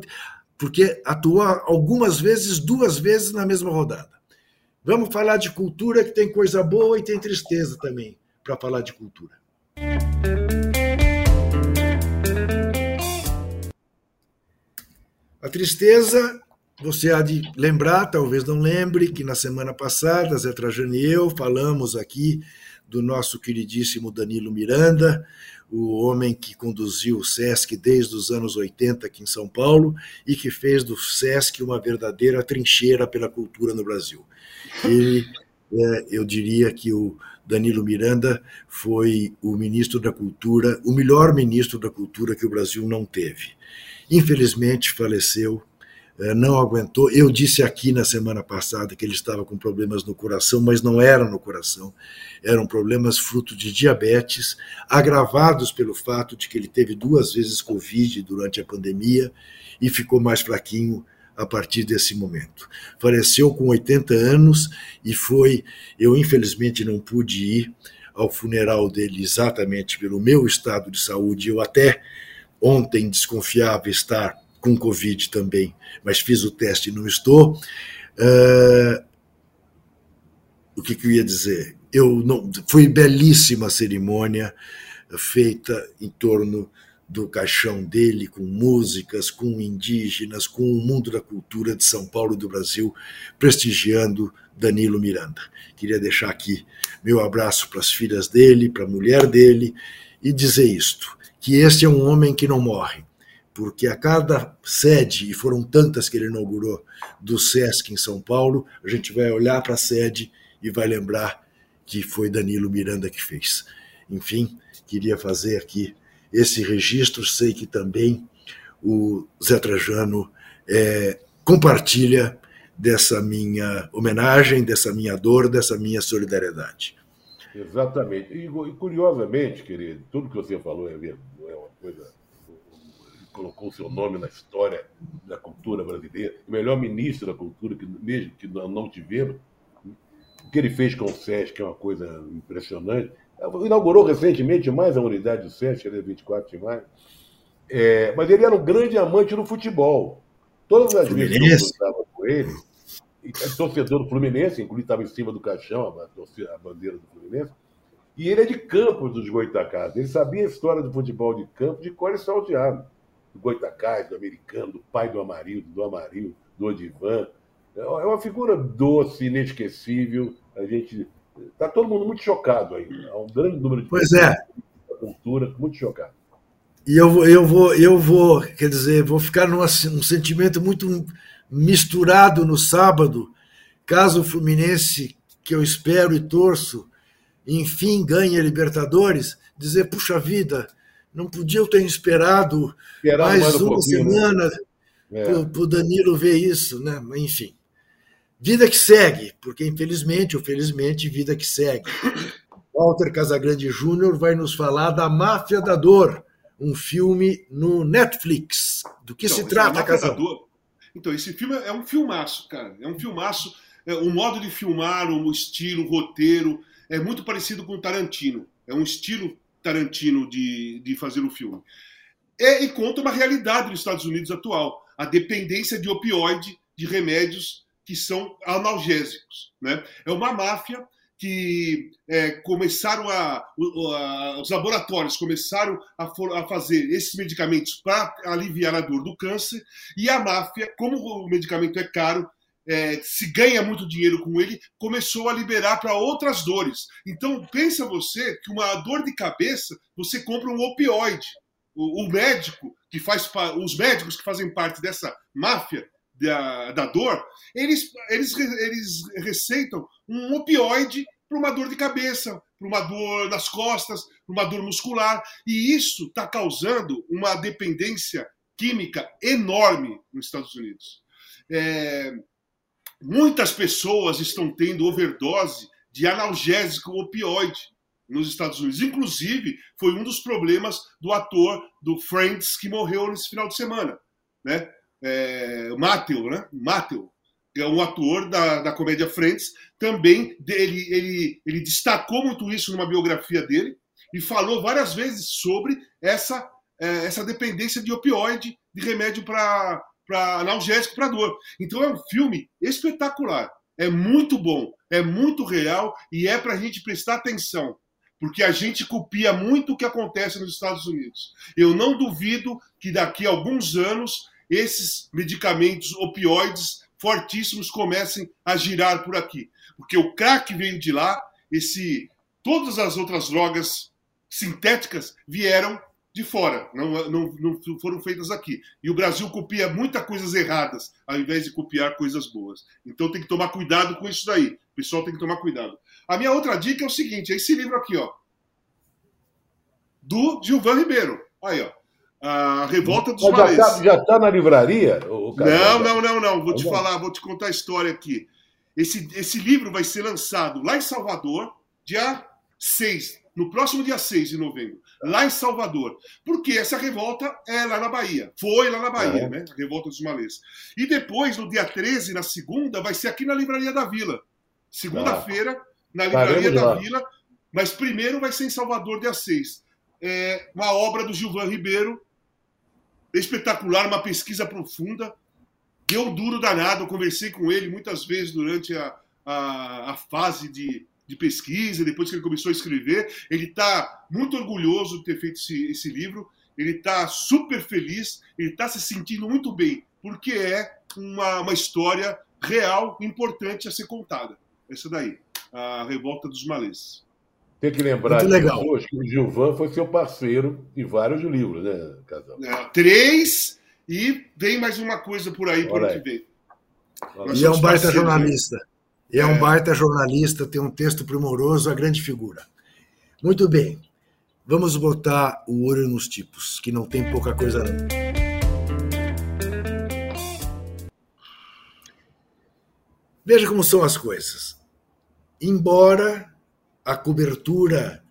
porque atua algumas vezes, duas vezes na mesma rodada. Vamos falar de cultura, que tem coisa boa e tem tristeza também, para falar de cultura. A tristeza, você há de lembrar, talvez não lembre, que na semana passada, Zé Trajano e eu falamos aqui do nosso queridíssimo Danilo Miranda, o homem que conduziu o SESC desde os anos 80 aqui em São Paulo e que fez do SESC uma verdadeira trincheira pela cultura no Brasil. Ele, é, eu diria que o Danilo Miranda foi o ministro da Cultura, o melhor ministro da Cultura que o Brasil não teve. Infelizmente faleceu não aguentou. Eu disse aqui na semana passada que ele estava com problemas no coração, mas não eram no coração, eram problemas fruto de diabetes, agravados pelo fato de que ele teve duas vezes Covid durante a pandemia e ficou mais fraquinho a partir desse momento. Faleceu com 80 anos e foi. Eu, infelizmente, não pude ir ao funeral dele exatamente pelo meu estado de saúde. Eu até ontem desconfiava estar com Covid também, mas fiz o teste e não estou. Uh, o que, que, eu ia dizer? Eu não, foi belíssima a cerimônia feita em torno do caixão dele, com músicas, com indígenas, com o mundo da cultura de São Paulo e do Brasil, prestigiando Danilo Miranda. Queria deixar aqui meu abraço para as filhas dele, para a mulher dele, e dizer isto: que este é um homem que não morre, porque a cada sede, e foram tantas que ele inaugurou, do SESC em São Paulo, a gente vai olhar para a sede e vai lembrar que foi Danilo Miranda que fez. Enfim, queria fazer aqui esse registro, sei que também o Zé Trajano é, compartilha dessa minha homenagem, dessa minha dor, dessa minha solidariedade. Exatamente. E, curiosamente, querido, tudo que você falou é, é uma coisa colocou o seu nome na história da cultura brasileira, o melhor ministro da cultura, que mesmo que não tivemos, o que ele fez com o SESC é uma coisa impressionante. Inaugurou recentemente mais a unidade do SESC, ele é 24 de maio. É, mas ele era um grande amante do futebol. Todas as vezes que eu cruzava com ele, é torcedor do Fluminense, inclusive estava em cima do caixão, a, bandeira do Fluminense, e ele é de Campos dos Goitacás. Ele sabia a história do futebol de campo de cor e salteado. Do Goitacás, do americano, do pai do Amarildo, do Amarildo, do Odivan. É uma figura doce, inesquecível. A gente. Está todo mundo muito chocado aí. Há um grande número de pois é. da cultura, muito chocado. E eu vou, eu vou, eu vou, quer dizer, vou ficar num um sentimento muito misturado no sábado, caso o Fluminense, que eu espero e torço, enfim ganhe a Libertadores, dizer, puxa vida, não podia eu ter esperado mais, mais um uma né? semana né? para o Danilo ver isso, né? Enfim. Vida que segue, porque infelizmente ou felizmente, vida que segue. Walter Casagrande Júnior vai nos falar da Máfia da Dor, um filme no Netflix. Do que então, se trata, Casal? Então, esse filme é um filmaço, cara. É um filmaço. É, o modo de filmar, o estilo, o roteiro, é muito parecido com o Tarantino. É um estilo Tarantino de, de fazer o filme. É, e conta uma realidade nos Estados Unidos atual: a dependência de opioide, de remédios que são analgésicos. Né? É uma máfia que é, começaram a, a, os laboratórios começaram a, for, a fazer esses medicamentos para aliviar a dor do câncer e a máfia, como o medicamento é caro, é, se ganha muito dinheiro com ele, começou a liberar para outras dores. Então pensa você que uma dor de cabeça você compra um opioide. O, o médico que faz os médicos que fazem parte dessa máfia da, da dor, eles, eles, eles receitam um opioide para uma dor de cabeça, para uma dor nas costas, para uma dor muscular. E isso está causando uma dependência química enorme nos Estados Unidos. É, muitas pessoas estão tendo overdose de analgésico opioide nos Estados Unidos. Inclusive, foi um dos problemas do ator do Friends que morreu nesse final de semana. Né? é, Matthew, né? Matthew, é um ator da, da comédia Friends, também ele, ele, ele destacou muito isso numa biografia dele e falou várias vezes sobre essa, é, essa dependência de opioide, de remédio para analgésico para dor. Então é um filme espetacular, é muito bom, é muito real e é para a gente prestar atenção. Porque a gente copia muito o que acontece nos Estados Unidos. Eu não duvido que daqui a alguns anos esses medicamentos opioides fortíssimos comecem a girar por aqui. Porque o crack veio de lá, esse todas as outras drogas sintéticas vieram de fora, não, não, não foram feitas aqui. E o Brasil copia muitas coisas erradas, ao invés de copiar coisas boas. Então tem que tomar cuidado com isso daí. O pessoal tem que tomar cuidado. A minha outra dica é o seguinte: é esse livro aqui, ó. Do Gilvan Ribeiro. Aí, ó. A Revolta dos Malês. Já está tá na livraria? não, não, não, não. Vou te falar, vou te contar a história aqui. Esse, esse livro vai ser lançado lá em Salvador, dia 6, no próximo dia 6 de novembro, lá em Salvador. Porque essa revolta é lá na Bahia. Foi lá na Bahia, é. né? A revolta dos malês. E depois, no dia 13, na segunda, vai ser aqui na Livraria da Vila. Segunda-feira, na Livraria da Vila. Mas primeiro vai ser em Salvador, dia 6. É uma obra do Gilvan Ribeiro, espetacular, uma pesquisa profunda. Deu duro danado, eu conversei com ele muitas vezes durante a, a, a fase de, de pesquisa, depois que ele começou a escrever. Ele está muito orgulhoso de ter feito esse, esse livro, ele está super feliz, ele está se sentindo muito bem, porque é uma, uma história real, importante a ser contada. Essa daí, a Revolta dos Malês. Tem que lembrar pessoas que o Gilvan foi seu parceiro em vários livros, né, Casal? É, três, e vem mais uma coisa por aí, por ano que vem. E é um baita jornalista. É. é um baita jornalista, tem um texto primoroso, a grande figura. Muito bem. Vamos botar o olho nos tipos, que não tem pouca coisa não. Veja como são as coisas. Embora a cobertura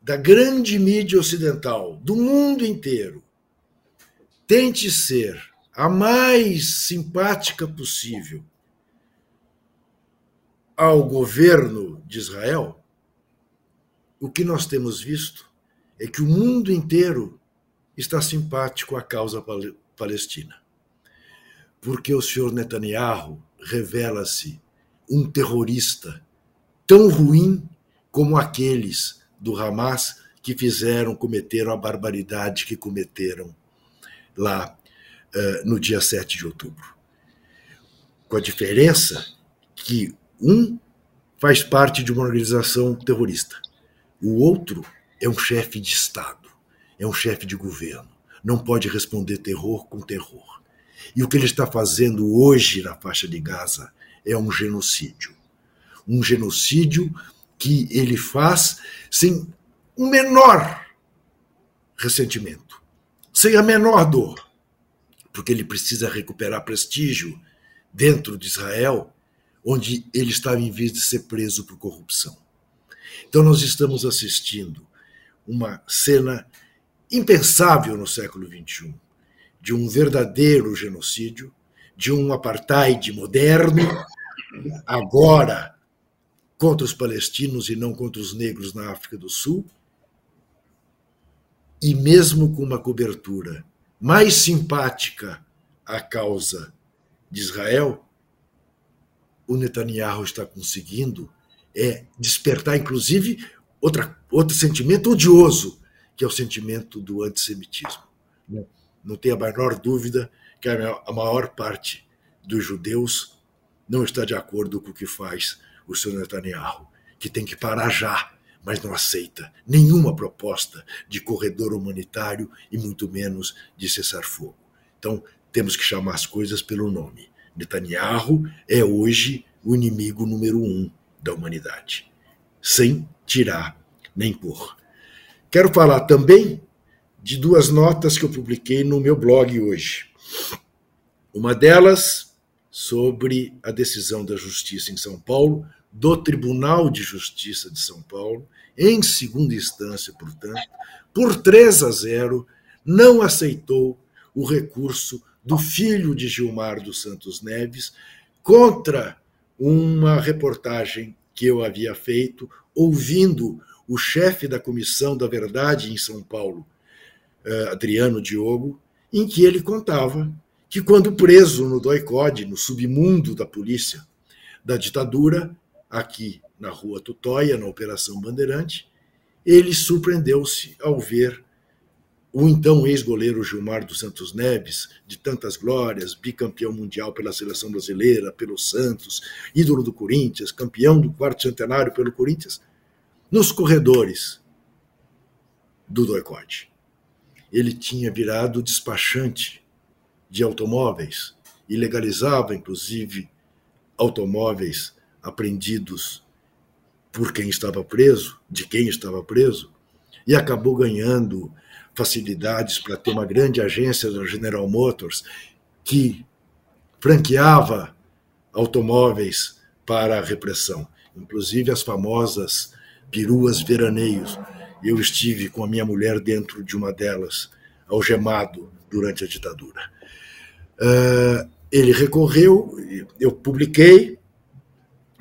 da grande mídia ocidental, do mundo inteiro, tente ser a mais simpática possível ao governo de Israel, o que nós temos visto é que o mundo inteiro está simpático à causa palestina. Porque o senhor Netanyahu revela-se um terrorista tão ruim como aqueles do Hamas que fizeram, cometeram a barbaridade que cometeram lá uh, no dia 7 de outubro. Com a diferença que um faz parte de uma organização terrorista, o outro é um chefe de Estado, é um chefe de governo. Não pode responder terror com terror. E o que ele está fazendo hoje na faixa de Gaza é um genocídio. Um genocídio que ele faz sem o menor ressentimento, sem a menor dor, porque ele precisa recuperar prestígio dentro de Israel, onde ele estava em vez de ser preso por corrupção. Então nós estamos assistindo uma cena impensável no século XXI, de um verdadeiro genocídio, de um apartheid moderno, agora contra os palestinos e não contra os negros na África do Sul, e mesmo com uma cobertura mais simpática à causa de Israel, o Netanyahu está conseguindo é despertar, inclusive, outra, outro sentimento odioso, que é o sentimento do antissemitismo. Não tem a menor dúvida que a maior parte dos judeus não está de acordo com o que faz o senhor Netanyahu, que tem que parar já, mas não aceita nenhuma proposta de corredor humanitário e muito menos de cessar-fogo. Então, temos que chamar as coisas pelo nome. Netanyahu é hoje o inimigo número um da humanidade, sem tirar nem pôr. Quero falar também de duas notas que eu publiquei no meu blog hoje. Uma delas sobre a decisão da Justiça em São Paulo, do Tribunal de Justiça de São Paulo, em segunda instância, portanto, por 3 a 0, não aceitou o recurso do filho de Gilmar dos Santos Neves contra uma reportagem que eu havia feito ouvindo o chefe da Comissão da Verdade em São Paulo, eh, Adriano Diogo, em que ele contava que, quando preso no doicode, no submundo da polícia da ditadura, aqui na Rua Tutóia, na Operação Bandeirante, ele surpreendeu-se ao ver o então ex-goleiro Gilmar dos Santos Neves, de tantas glórias, bicampeão mundial pela seleção brasileira, pelo Santos, ídolo do Corinthians, campeão do quarto centenário pelo Corinthians, nos corredores do doicote. Ele tinha virado despachante de automóveis e legalizava, inclusive, automóveis apreendidos por quem estava preso, de quem estava preso, e acabou ganhando facilidades para ter uma grande agência da General Motors que franqueava automóveis para a repressão, inclusive as famosas peruas veraneios. Eu estive com a minha mulher dentro de uma delas, algemado durante a ditadura. Uh, ele recorreu, eu publiquei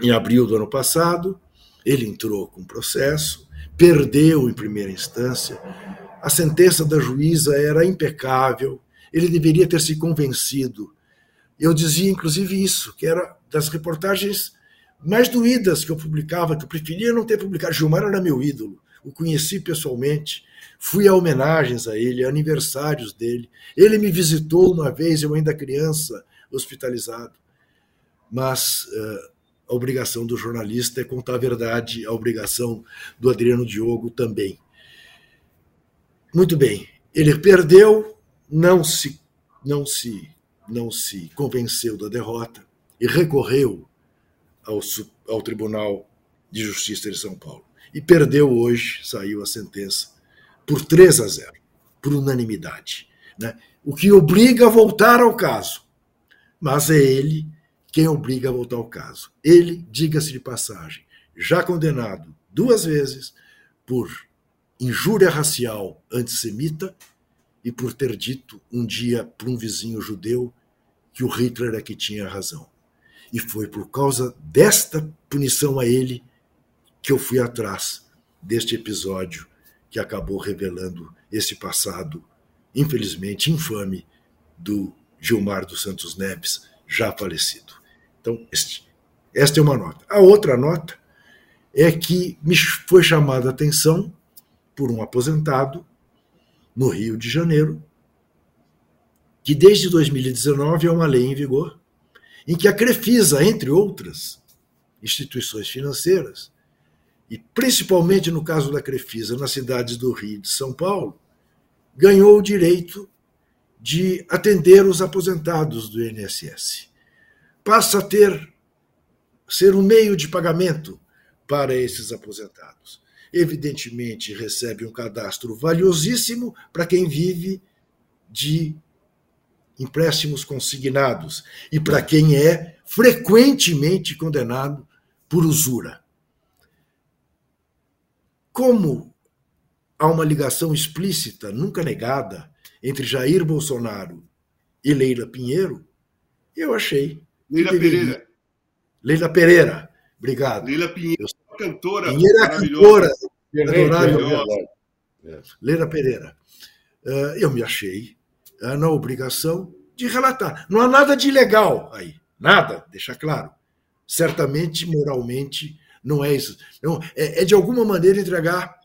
em abril do ano passado, ele entrou com processo, perdeu em primeira instância, a sentença da juíza era impecável, ele deveria ter se convencido. Eu dizia, inclusive, isso, que era das reportagens mais doídas que eu publicava, que eu preferia não ter publicado. Gilmar era meu ídolo, o conheci pessoalmente, fui a homenagens a ele, a aniversários dele. Ele me visitou uma vez, eu ainda criança, hospitalizado. Mas uh, a obrigação do jornalista é contar a verdade, a obrigação do Adriano Diogo também. Muito bem, ele perdeu, não se, não se, não se convenceu da derrota e recorreu ao, ao Tribunal de Justiça de São Paulo. E perdeu hoje, saiu a sentença, por 3 a 0, por unanimidade. Né? O que obriga a voltar ao caso. Mas é ele quem obriga a voltar ao caso. Ele, diga-se de passagem, já condenado duas vezes por injúria racial antissemita e por ter dito um dia para um vizinho judeu que o Hitler é que tinha razão. E foi por causa desta punição a ele que eu fui atrás deste episódio que acabou revelando esse passado infelizmente infame, do Gilmar dos Santos Neves, já falecido. Então, este, esta é uma nota. A outra nota é que me foi chamada a atenção por um aposentado no Rio de Janeiro, que desde 2019 é uma lei em vigor, em que a Crefisa, entre outras instituições financeiras, e principalmente no caso da Crefisa, nas cidades do Rio e de São Paulo, ganhou o direito de atender os aposentados do INSS. Passa a ter ser um meio de pagamento para esses aposentados. Evidentemente, recebe um cadastro valiosíssimo para quem vive de empréstimos consignados e para quem é frequentemente condenado por usura. Como há uma ligação explícita, nunca negada, entre Jair Bolsonaro e Leila Pinheiro, eu achei. Leila Pereira. Leila Pereira, obrigado. Leila Pinheiro, cantora. Pinheiro é a cantora. Leila Pereira. Eh, eu me achei eh, na obrigação de relatar. Não há nada de ilegal aí. Nada, deixa claro. Certamente, moralmente, não é isso. Não, é, é de alguma maneira entregar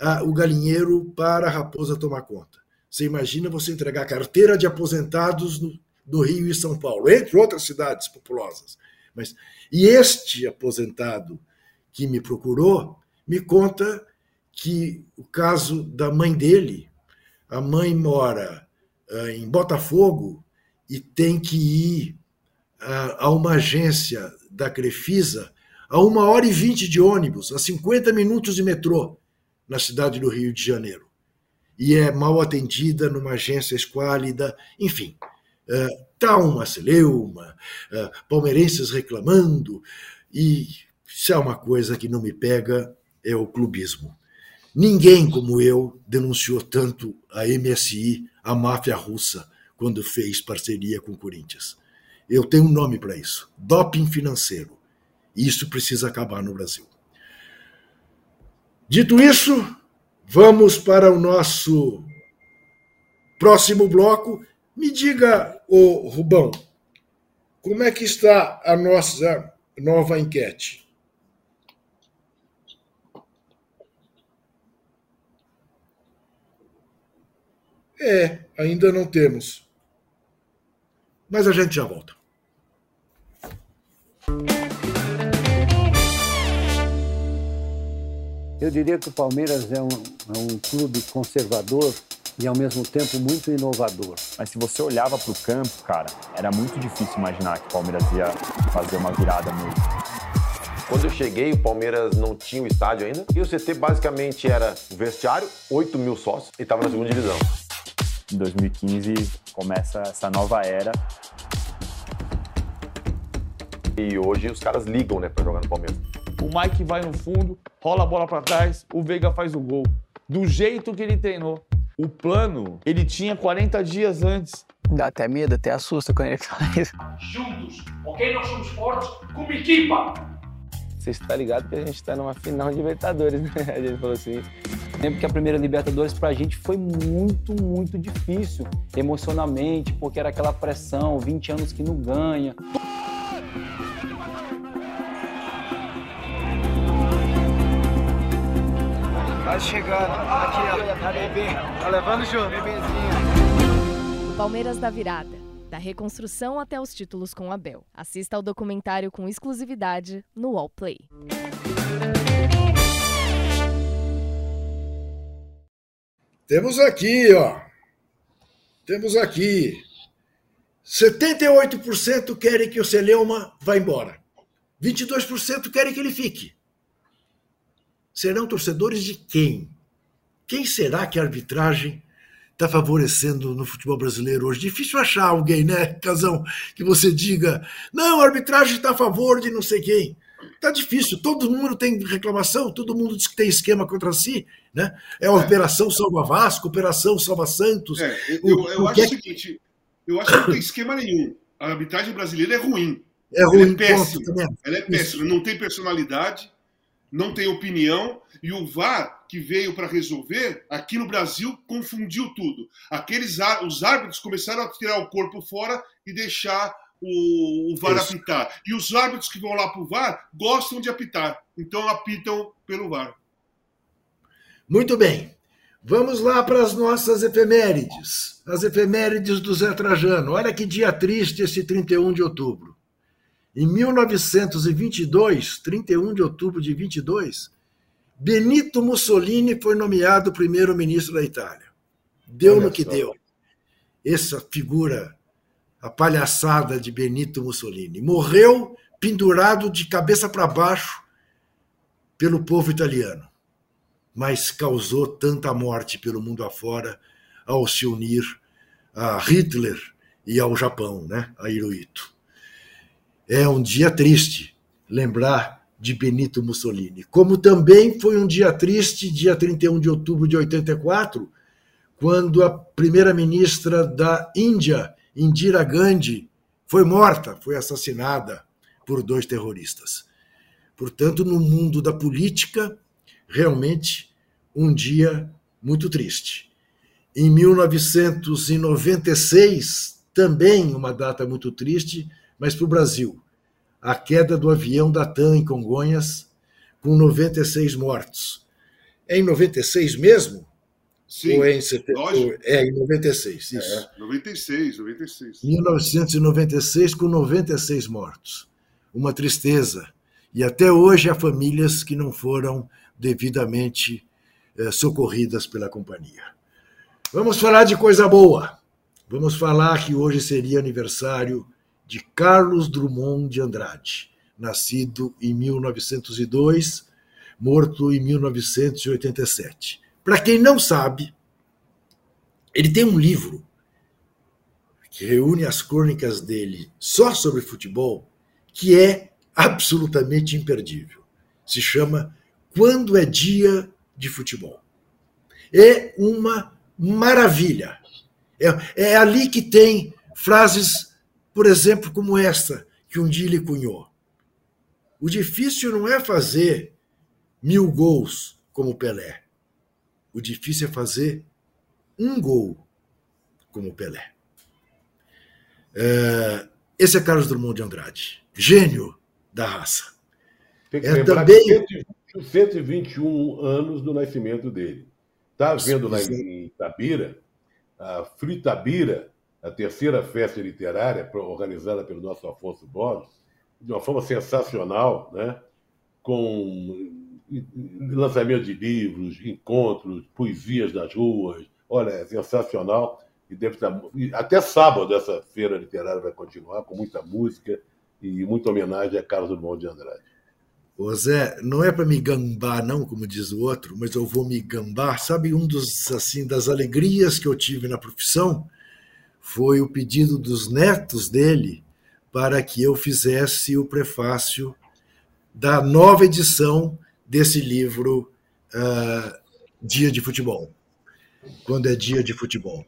uh, o galinheiro para a raposa tomar conta. Você imagina você entregar carteira de aposentados no, do Rio e São Paulo, entre outras cidades populosas. Mas, e este aposentado que me procurou me conta que o caso da mãe dele, a mãe mora uh, em Botafogo e tem que ir uh, a uma agência da Crefisa a uma hora e vinte de ônibus, a 50 minutos de metrô, na cidade do Rio de Janeiro. E é mal atendida numa agência esquálida, enfim. Uh, uma celeuma, uh, palmeirenses reclamando, e se há uma coisa que não me pega é o clubismo. Ninguém como eu denunciou tanto a MSI, a máfia russa, quando fez parceria com o Corinthians. Eu tenho um nome para isso: doping financeiro. Isso precisa acabar no Brasil. Dito isso, vamos para o nosso próximo bloco. Me diga, ô Rubão, como é que está a nossa nova enquete? É, ainda não temos. Mas a gente já volta. Eu diria que o Palmeiras é um, é um clube conservador e ao mesmo tempo muito inovador. Mas se você olhava para o campo, cara, era muito difícil imaginar que o Palmeiras ia fazer uma virada mesmo. Quando eu cheguei, o Palmeiras não tinha o estádio ainda. E o CT basicamente era o vestiário, 8 mil sócios, e estava na segunda divisão. Em 2015 começa essa nova era. E hoje os caras ligam, né, para jogar no Palmeiras o Mike vai no fundo, rola a bola para trás, o Veiga faz o gol. Do jeito que ele treinou. O plano, ele tinha 40 dias antes. Dá até medo, até assusta quando ele fala isso. Juntos, ok? Nós somos fortes como equipa. Você está ligado que a gente está numa final de Libertadores, né? A gente falou assim. Lembro que a primeira Libertadores pra gente foi muito, muito difícil, emocionalmente, porque era aquela pressão, 20 anos que não ganha. Quase chegando. Aqui, ó. A bebê. Tá levando junto. Bebezinho. Palmeiras da Virada. Da reconstrução até os títulos com Abel. Assista ao documentário com exclusividade no Wallplay. Temos aqui, ó. Temos aqui. 78% querem que o Celeuma vá embora. 22% querem que ele fique serão torcedores de quem? Quem será que a arbitragem está favorecendo no futebol brasileiro hoje? Difícil achar alguém, né, Casão, que você diga, não, a arbitragem está a favor de não sei quem. Está difícil, todo mundo tem reclamação, todo mundo diz que tem esquema contra si, né? É a é. Operação Salva Vasco, Operação Salva Santos. É, eu, o, eu o acho é... o seguinte, eu acho que não tem esquema nenhum. A arbitragem brasileira é ruim. É ruim, ela é péssima. Ela é péssima, não tem personalidade não tem opinião, e o VAR, que veio para resolver, aqui no Brasil confundiu tudo. Aqueles os árbitros começaram a tirar o corpo fora e deixar o, o VAR Isso. apitar. E os árbitros que vão lá para o VAR gostam de apitar, então apitam pelo VAR. Muito bem. Vamos lá para as nossas efemérides. As efemérides do Zé Trajano. Olha que dia triste esse 31 de outubro. Em 1922, 31 de outubro de 22, Benito Mussolini foi nomeado primeiro-ministro da Itália. Deu Olha no que só. deu. Essa figura, a palhaçada de Benito Mussolini. Morreu pendurado de cabeça para baixo pelo povo italiano mas causou tanta morte pelo mundo afora ao se unir a Hitler e ao Japão, né, a Hirohito. É um dia triste lembrar de Benito Mussolini, como também foi um dia triste, dia 31 de outubro de 84, quando a primeira-ministra da Índia, Indira Gandhi, foi morta, foi assassinada por dois terroristas. Portanto, no mundo da política, realmente um dia muito triste. Em 1996, também uma data muito triste, mas para o Brasil, a queda do avião da TAM em Congonhas, com 96 mortos. É em 96 mesmo? Sim, Ou é em 70... É em 96, isso. É, 96, 96. 1996, com 96 mortos. Uma tristeza. E até hoje há famílias que não foram devidamente eh, socorridas pela companhia. Vamos falar de coisa boa. Vamos falar que hoje seria aniversário de Carlos Drummond de Andrade, nascido em 1902, morto em 1987. Para quem não sabe, ele tem um livro que reúne as crônicas dele só sobre futebol, que é absolutamente imperdível. Se chama Quando é Dia de futebol. É uma maravilha. É, é ali que tem frases, por exemplo, como esta, que um dia ele cunhou. O difícil não é fazer mil gols como Pelé. O difícil é fazer um gol como Pelé. É, esse é Carlos Drummond de Andrade, gênio da raça. Tem que é também 121 anos do nascimento dele. Está vendo lá em Itabira, a Fritabira, a terceira festa literária organizada pelo nosso Afonso Borges, de uma forma sensacional, né? com lançamento de livros, encontros, poesias nas ruas. Olha, é sensacional. E deve estar... Até sábado essa feira literária vai continuar com muita música e muita homenagem a Carlos Drummond de Andrade. Ô Zé, não é para me gambar, não, como diz o outro, mas eu vou me gambar. Sabe, um dos assim das alegrias que eu tive na profissão foi o pedido dos netos dele para que eu fizesse o prefácio da nova edição desse livro uh, Dia de Futebol. Quando é dia de futebol.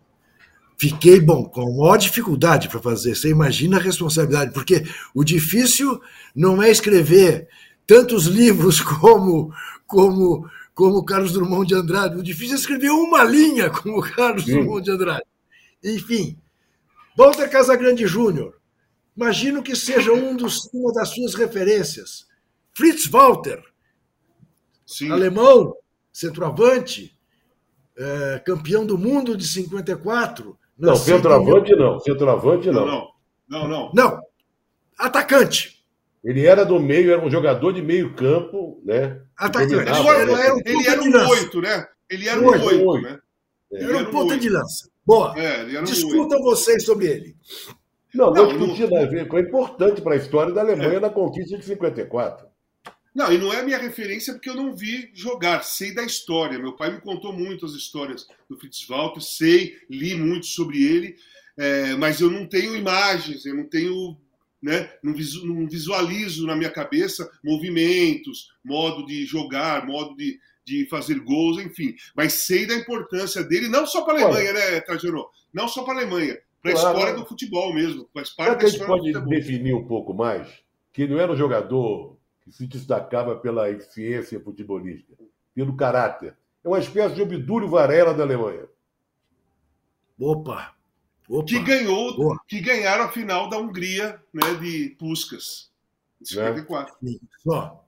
Fiquei, bom, com maior dificuldade para fazer. Você imagina a responsabilidade, porque o difícil não é escrever tantos livros como como como Carlos Drummond de Andrade. O difícil é escrever uma linha como Carlos Sim. Drummond de Andrade. Enfim, Walter Casagrande Júnior. Imagino que seja um dos, uma das suas referências. Fritz Walter, Sim. alemão, centroavante, é, campeão do mundo de 54. Não, centroavante não, centroavante não. Não, não, não. Não, atacante. Ele era do meio, era um jogador de meio campo, né? Atacante. Ele, era, ele era um oito, né? Ele era um oito, né? Ele era um ponta de lança. Boa. É, Discutam vocês sobre ele. Não, não, não discutir não... ver, foi importante para a história da Alemanha é. na conquista de 54. Não, e não é a minha referência porque eu não vi jogar, sei da história. Meu pai me contou muito as histórias do Fritz Walter, sei, li muito sobre ele, é, mas eu não tenho imagens, eu não tenho né? Não visualizo na minha cabeça movimentos, modo de jogar, modo de, de fazer gols, enfim. Mas sei da importância dele, não só para a Alemanha, né, Trajano? Não só para a Alemanha, para a claro. história do futebol mesmo. Faz parte que a gente pode definir um pouco mais? Que não era um jogador que se destacava pela eficiência futebolística, pelo caráter. É uma espécie de Obdúlio Varela da Alemanha. Opa! Opa. Que ganhou, Boa. que ganharam a final da Hungria, né, de Puskas, de 54. É. Só.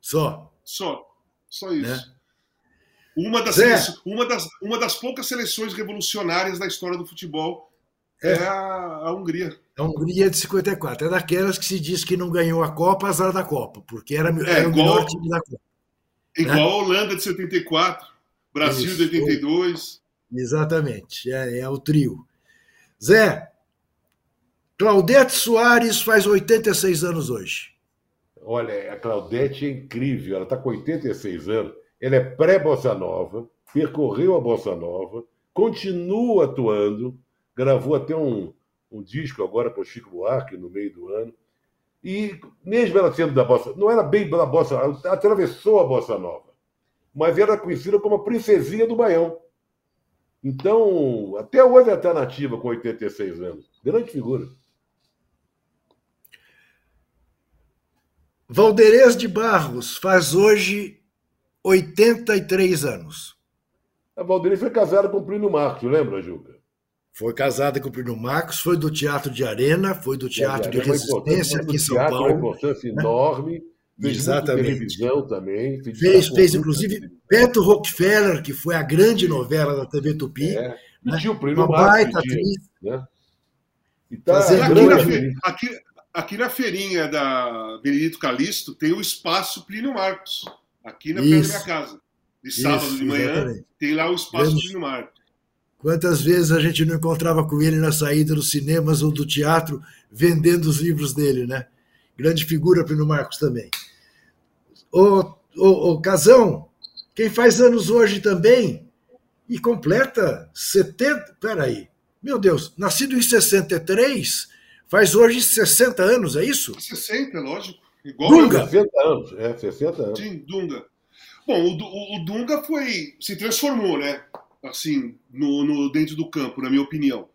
Só. Só. Só isso. Né? Uma, das uma, das, uma das poucas seleções revolucionárias da história do futebol é, é a, a, Hungria. A Hungria de 54. É daquelas que se diz que não ganhou a Copa, azar da Copa, porque era, é, era igual, o melhor time da Copa. Igual né? a Holanda de 74, Brasil Isso, de 82. Exatamente, é, é o trio. Zé, Claudete Soares faz 86 anos hoje. Olha, a Claudete é incrível, ela está com 86 anos, ela é pré-bossa nova, percorreu a bossa nova, continua atuando, gravou até um, um disco agora com o Chico Buarque no meio do ano. E mesmo ela sendo da bossa, não era bem da bossa, ela atravessou a bossa nova, mas era conhecida como a princesinha do Baião. Então, até hoje ela está nativa com 86 anos. Grande figura. Valderez de Barros faz hoje 83 anos. A Valderez foi casada com o Plínio Marcos, lembra, Juca? Foi casada com o Plínio Marcos, foi do Teatro de Arena, foi do Teatro de Resistência aqui em São Paulo. Uma importância né? enorme. Fez Exatamente. televisão também. Fez, fez inclusive, Beto Rockefeller, que foi a grande novela da TV Tupi. É. E né? tinha o Plínio Uma baita atriz. Né? E tá aqui, na fe... aqui, aqui, na feirinha da Benedito Calixto tem o espaço Plínio Marcos, aqui na frente da minha casa. De sábado Isso, de manhã, exatamente. tem lá o espaço Grande... Plínio Marcos. Quantas vezes a gente não encontrava com ele na saída dos cinemas ou do teatro vendendo os livros dele, né? Grande figura, Plínio Marcos também. Ô, ô, ô Casão, quem faz anos hoje também e completa 70. Peraí, meu Deus, nascido em 63, faz hoje 60 anos, é isso? 60, lógico. Igual Dunga. 60 anos, é, 60 anos. Sim, Dunga. Bom, o, o, Dunga foi. se transformou, né? Assim, no, no, dentro do campo, na minha opinião.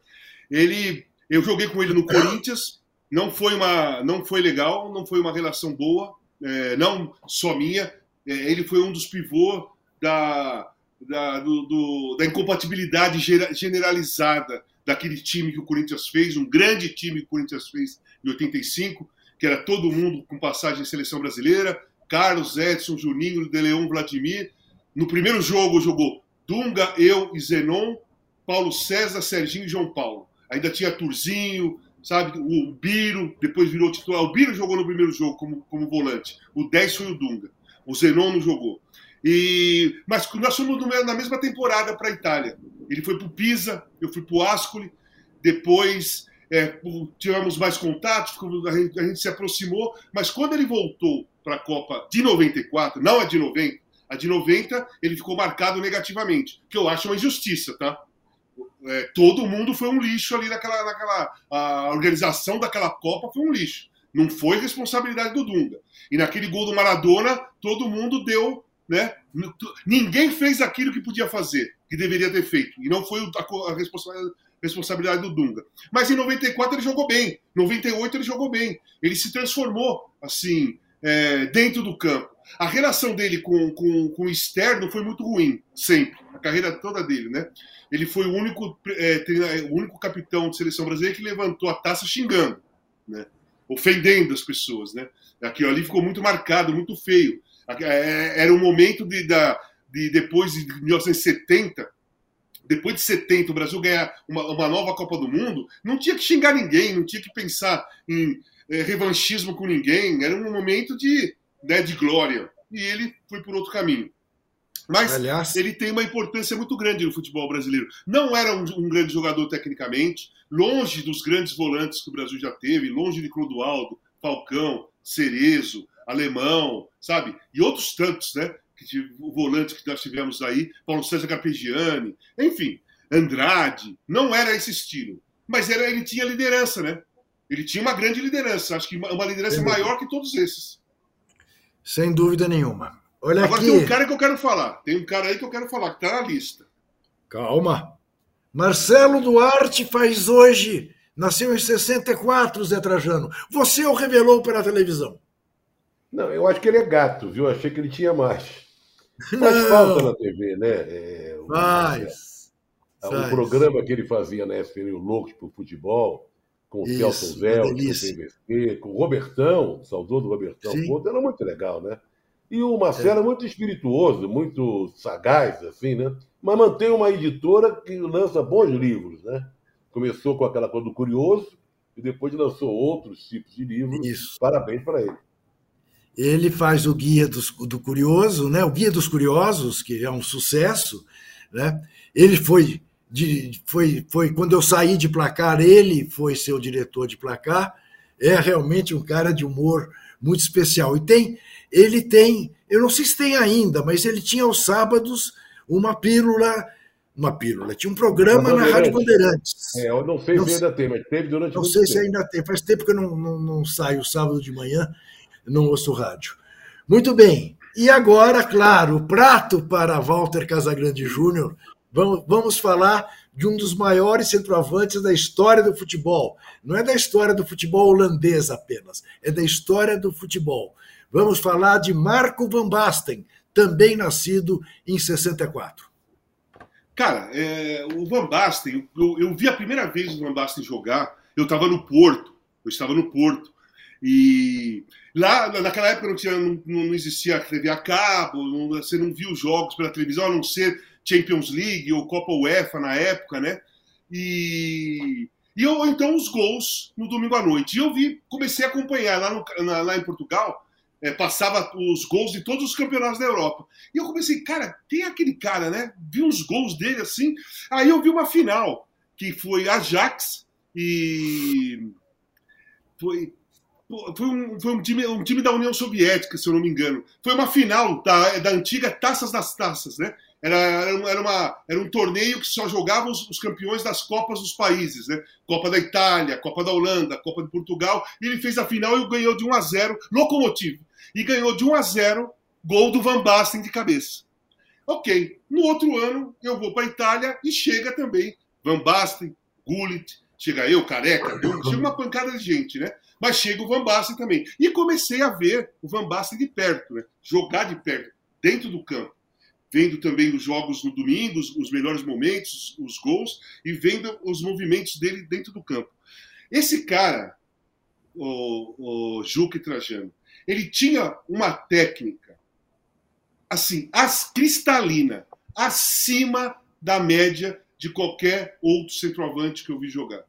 Ele. Eu joguei com ele no Corinthians, não foi uma. não foi legal, não foi uma relação boa, é, não só minha. É, ele foi um dos pivôs da, da, do, do, da incompatibilidade generalizada daquele time que o Corinthians fez, um grande time que o Corinthians fez em 85, que era todo mundo com passagem em seleção brasileira, Carlos, Edson, Juninho, De Leon, Vladimir. No primeiro jogo jogou Dunga, eu e Zenon, Paulo César, Serginho e João Paulo. Ainda tinha Turzinho, sabe? O Biro, depois virou titular. O Biro jogou no primeiro jogo como, como volante. O 10 foi o Dunga. O Zenon não jogou. E, mas nós fomos na mesma temporada para a Itália. Ele foi para o Pisa, eu fui para o Ascoli. Depois é, tivemos mais contatos, a gente, a gente, se aproximou. Mas quando ele voltou para a Copa de 94, não a de 90, a de 90 ele ficou marcado negativamente, que eu acho uma injustiça, tá? É, todo mundo foi um lixo ali naquela, naquela. A organização daquela Copa foi um lixo. Não foi responsabilidade do Dunga. E naquele gol do Maradona, todo mundo deu né? Ninguém fez aquilo que podia fazer, que deveria ter feito. E não foi a responsabilidade do Dunga. Mas em 94 ele jogou bem. Em 98 ele jogou bem. Ele se transformou, assim, é, dentro do campo. A relação dele com, com, com, o externo foi muito ruim, sempre. A carreira toda dele, né? Ele foi o único, é, o único capitão de seleção brasileira que levantou a taça xingando, né? Ofendendo as pessoas, né? Aquilo ali ficou muito marcado, muito feio. É, era um momento de, da, de depois de 1970, depois de 70, o Brasil ganhar uma, uma, nova Copa do Mundo, não tinha que xingar ninguém, não tinha que pensar em é, revanchismo com ninguém, era um momento de, né, de glória. E ele foi por outro caminho. Mas Aliás... ele tem uma importância muito grande no futebol brasileiro. Não era um, um, grande jogador tecnicamente, longe dos grandes volantes que o Brasil já teve, longe de Clodoaldo, Falcão, Cerezo, Alemão, sabe? E outros tantos, né? O volante que nós tivemos aí, Paulo César Carpegiani, enfim, Andrade, não era esse estilo. Mas era, ele tinha liderança, né? Ele tinha uma grande liderança, acho que uma liderança maior que todos esses. Sem dúvida nenhuma. Olha Agora aqui. tem um cara que eu quero falar. Tem um cara aí que eu quero falar, que está na lista. Calma. Marcelo Duarte faz hoje. Nasceu em 64, Zé Trajano. Você o revelou pela televisão. Não, eu acho que ele é gato, viu? Eu achei que ele tinha mais. Faz falta na TV, né? É, o- Faz. O Faz. programa que ele fazia na SPN, o Loucos pro Futebol, com o Celso Vel, com o. PVC, com o Robertão, saudoso Robertão Sim. Couto, era muito legal, né? E o Marcelo é. muito espirituoso, muito sagaz, assim, né? Mas mantém uma editora que lança bons livros, né? Começou com aquela coisa do curioso e depois lançou outros tipos de livros. Isso. Parabéns para ele. Ele faz o Guia dos, do Curioso, né? o Guia dos Curiosos, que é um sucesso. Né? Ele foi, de, foi, foi, quando eu saí de placar, ele foi seu diretor de placar. É realmente um cara de humor muito especial. E tem, ele tem, eu não sei se tem ainda, mas ele tinha aos sábados uma pílula, uma pílula, tinha um programa na Rádio Bandeirantes. É, eu não sei Não se ainda tem, mas teve durante Não sei se tempo. ainda tem. Faz tempo que eu não, não, não saio sábado de manhã, não ouço rádio. Muito bem. E agora, claro, o prato para Walter Casagrande Júnior. Vamos, vamos falar de um dos maiores centroavantes da história do futebol. Não é da história do futebol holandês apenas, é da história do futebol. Vamos falar de Marco Van Basten, também nascido em 64. Cara, é, o Van Basten, eu, eu vi a primeira vez o Van Basten jogar, eu estava no Porto, eu estava no Porto. E lá, naquela época não, tinha, não, não existia TV a cabo, não- você não os jogos pela televisão, a não ser Champions League ou Copa UEFA na época, né? E, e eu, então os gols no domingo à noite. E eu vi, comecei a acompanhar lá, no- na- lá em Portugal, é, passava os gols de todos os campeonatos da Europa. E eu comecei, cara, tem aquele cara, né? Vi uns gols dele assim. Aí eu vi uma final, que foi Ajax e. Foi. Foi, um, foi um, time, um time da União Soviética, se eu não me engano. Foi uma final da, da antiga Taças das Taças, né? Era, era, uma, era um torneio que só jogavam os, os campeões das Copas dos países, né? Copa da Itália, Copa da Holanda, Copa de Portugal. E ele fez a final e ganhou de 1 a 0 Locomotivo. E ganhou de 1 a 0 gol do Van Basten de cabeça. Ok. No outro ano, eu vou para a Itália e chega também Van Basten, Gullit, chega eu, careca, eu, chega uma pancada de gente, né? Mas chega o Van Basten também. E comecei a ver o Van Basten de perto, né? Jogar de perto, dentro do campo. Vendo também os jogos no domingo, os, os melhores momentos, os gols, e vendo os movimentos dele dentro do campo. Esse cara, o, o Juque Trajano, ele tinha uma técnica assim, as cristalina, acima da média de qualquer outro centroavante que eu vi jogar.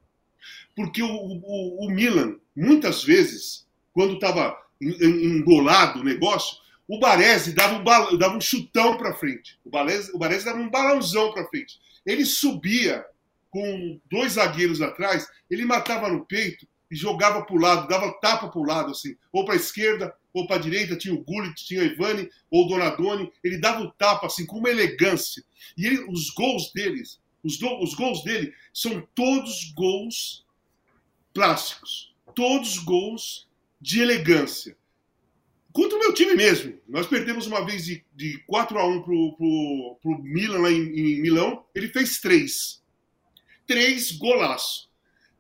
Porque o, o, o Milan, muitas vezes, quando estava engolado o negócio, o Baresi dava um, dava um chutão para frente. O Baresi, o Baresi dava um balãozão para frente. Ele subia com dois zagueiros atrás, ele matava no peito e jogava para o lado, dava tapa para o lado, assim, ou para a esquerda, ou para a direita, tinha o Gullit, tinha o Ivani, ou o Donadoni, ele dava o tapa, assim, com uma elegância. E ele, os gols deles, os, do- os gols dele são todos gols plásticos, todos gols de elegância. Contra o meu time mesmo. Nós perdemos uma vez de, de 4 a 1 pro, pro, pro Milan lá em, em Milão, ele fez três. Três golaços.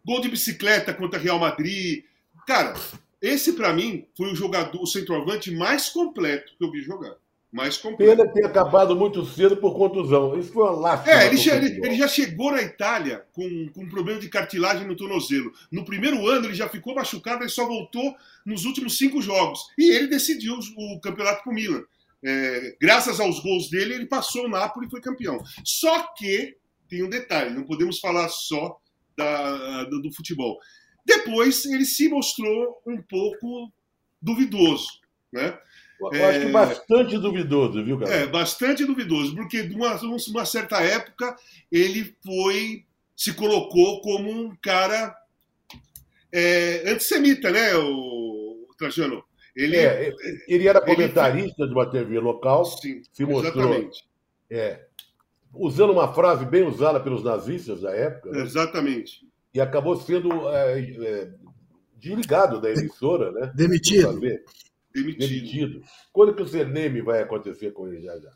Gol de bicicleta contra Real Madrid. Cara, esse pra mim foi o jogador, o centroavante mais completo que eu vi jogar. Mais completo. Pena ter acabado muito cedo por contusão. Isso foi uma lástima. É, ele já, ele, ele já chegou na Itália com, com um problema de cartilagem no tornozelo. No primeiro ano ele já ficou machucado e só voltou nos últimos cinco jogos. E ele decidiu o campeonato com o Milan. É, graças aos gols dele, ele passou o Napoli e foi campeão. Só que tem um detalhe: não podemos falar só da- do, do futebol. Depois ele se mostrou um pouco duvidoso, né? Eu acho que bastante duvidoso, viu, cara? É, bastante duvidoso, porque de uma, uma certa época ele foi, se colocou como um cara é, antissemita, né, o Trajano? Ele, É, ele era ele- comentarista de uma TV local, Sim, se mostrou exatamente. é, usando uma frase bem usada pelos nazistas da época, né? Exatamente. e acabou sendo é, é, desligado da emissora, né? Demitido. Demitido. Demitido. Quando que o Cerneme vai acontecer com ele já já?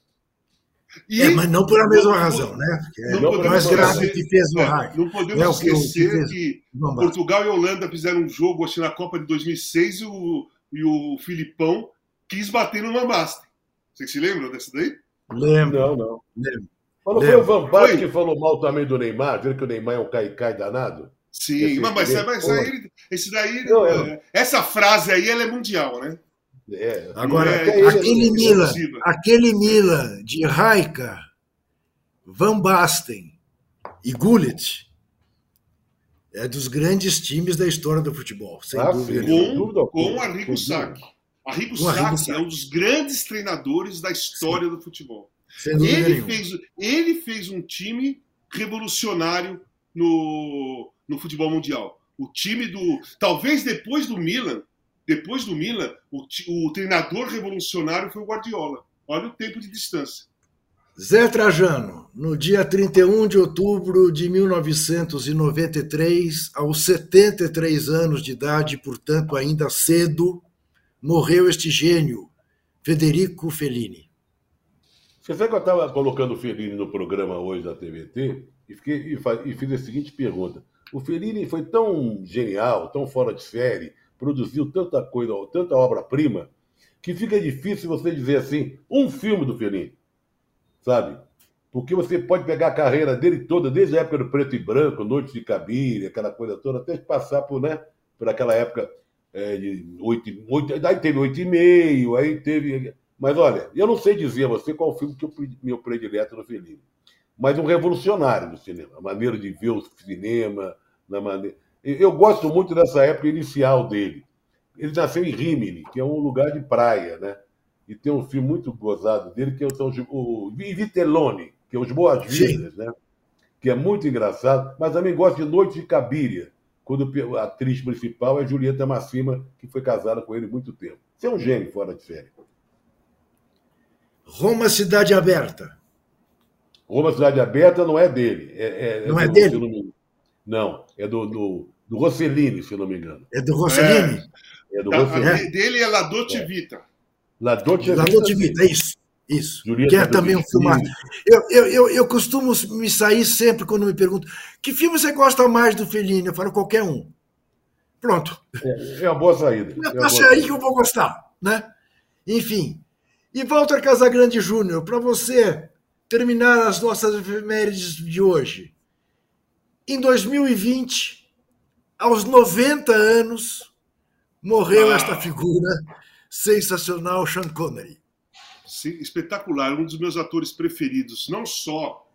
E- É, mas não por a mesma razão, né? Porque é Não podemos mais grave esquecer- que fez o é. Não podemos É o que- que esquecer que. Portugal e Holanda fizeram um jogo acho, na Copa de 2006 e o, e o Filipão quis bater no Van Basten. Vocês se lembram dessa daí? Lembro. Não, não. Lembro. Mas não Lembro. foi o Van Basten que falou mal também do Neymar, vendo que o Neymar é um caicai danado? Sim, Esse- mas, mas, mas aí, esse daí, Não, é- é, essa frase aí, ela é mundial, né? É. Agora, É, aquele é Milan, aquele Milan de Raika, Van Basten e Gullit é dos grandes times da história do futebol, sem Ah, dúvida sim. Com, com Arrigo Sacchi. Arrigo Com Arrigo Sacchi Sacchi. é um dos grandes treinadores da história do futebol. Sem dúvida Ele fez, ele fez um time revolucionário no, no futebol mundial. O time do. Talvez depois do Milan, depois do Milan, o, o treinador revolucionário foi o Guardiola. Olha o tempo de distância. Zé Trajano, no dia 31 de outubro de 1993, aos 73 anos de idade, portanto ainda cedo, morreu este gênio, Federico Fellini. Você sabe que eu estava colocando o Fellini no programa hoje da TVT e, fiquei, e, e fiz a seguinte pergunta. O Fellini foi tão genial, tão fora de série, produziu tanta coisa, tanta obra-prima, que fica difícil você dizer assim, um filme do Fellini, sabe? Porque você pode pegar a carreira dele toda, desde a época do preto e branco, Noite de Cabine, aquela coisa toda, até passar por, né, por aquela época é, de oito, e- oito, aí teve oito e meio, aí teve... Mas olha, eu não sei dizer a você qual filme que eu meu predileto do Fellini, mas um revolucionário do cinema, a maneira de ver o cinema, na maneira... Eu gosto muito dessa época inicial dele. Ele nasceu em Rimini, que é um lugar de praia, né? E tem um filme muito gozado dele, que é o, o Vitellone, que é Os Boas-Vindas, né? Que é muito engraçado, mas também gosto de Noite de Cabiria, quando a atriz principal é Julieta Massima, que foi casada com ele muito tempo. Você é um gênio fora de série. Roma Cidade Aberta. Roma Cidade Aberta não é dele. É, Não é do- dele? se eu Não, não, é do, do, do Rossellini, se não me engano. É do Rossellini? É do Da- a Rossellini. de- dele é La Dolce Vita. La Dolce La Dolce Vita, é isso. Isso. Julieta que é também um filme. Eu, eu, eu, eu costumo me sair sempre quando me perguntam que filme você gosta mais do Fellini? Eu falo qualquer um. Pronto. É, é uma boa saída. É aí que eu vou gostar, né? Enfim. E Walter Casagrande Júnior, para você terminar as nossas efemérides de hoje. Em 2020, aos 90 anos, morreu Ah. esta figura sensacional, Sean Connery. Sim, espetacular, um dos meus atores preferidos, não só.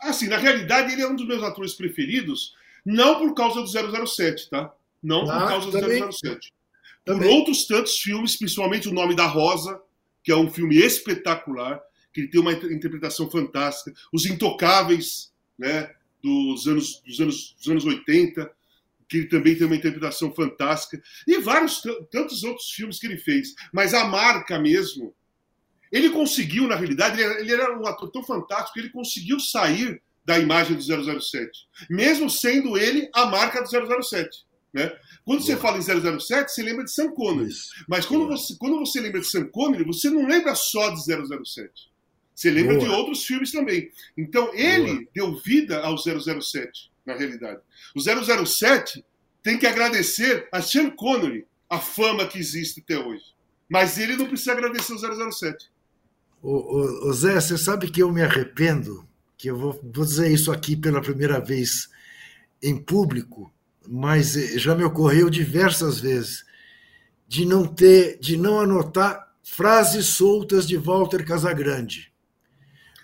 Assim, na realidade, ele é um dos meus atores preferidos, não por causa do 007, tá? Não por Ah, causa do também. 007. Por Também. outros tantos filmes, principalmente O Nome da Rosa, que é um filme espetacular, que ele tem uma inter- interpretação fantástica. Os Intocáveis, né? Dos anos, dos anos, dos anos 80, que ele também tem uma interpretação fantástica. E vários tantos outros filmes que ele fez. Mas a marca mesmo, ele conseguiu, na realidade, ele era, ele era um ator tão fantástico que ele conseguiu sair da imagem do 007, mesmo sendo ele a marca do 007. Né? Quando você fala em 007, você lembra de Sean Connery. Mas quando você, quando você lembra de Sean Connery, você não lembra só de 007. Você lembra Boa. de outros filmes também. Então, ele deu vida ao 007, na realidade. O 007 tem que agradecer a Sean Connery a fama que existe até hoje. Mas ele não precisa agradecer o 007. Ô, ô, ô, Zé, você sabe que eu me arrependo, que eu vou, vou dizer isso aqui pela primeira vez em público, mas eh, já me ocorreu diversas vezes de não ter, de não anotar frases soltas de Walter Casagrande.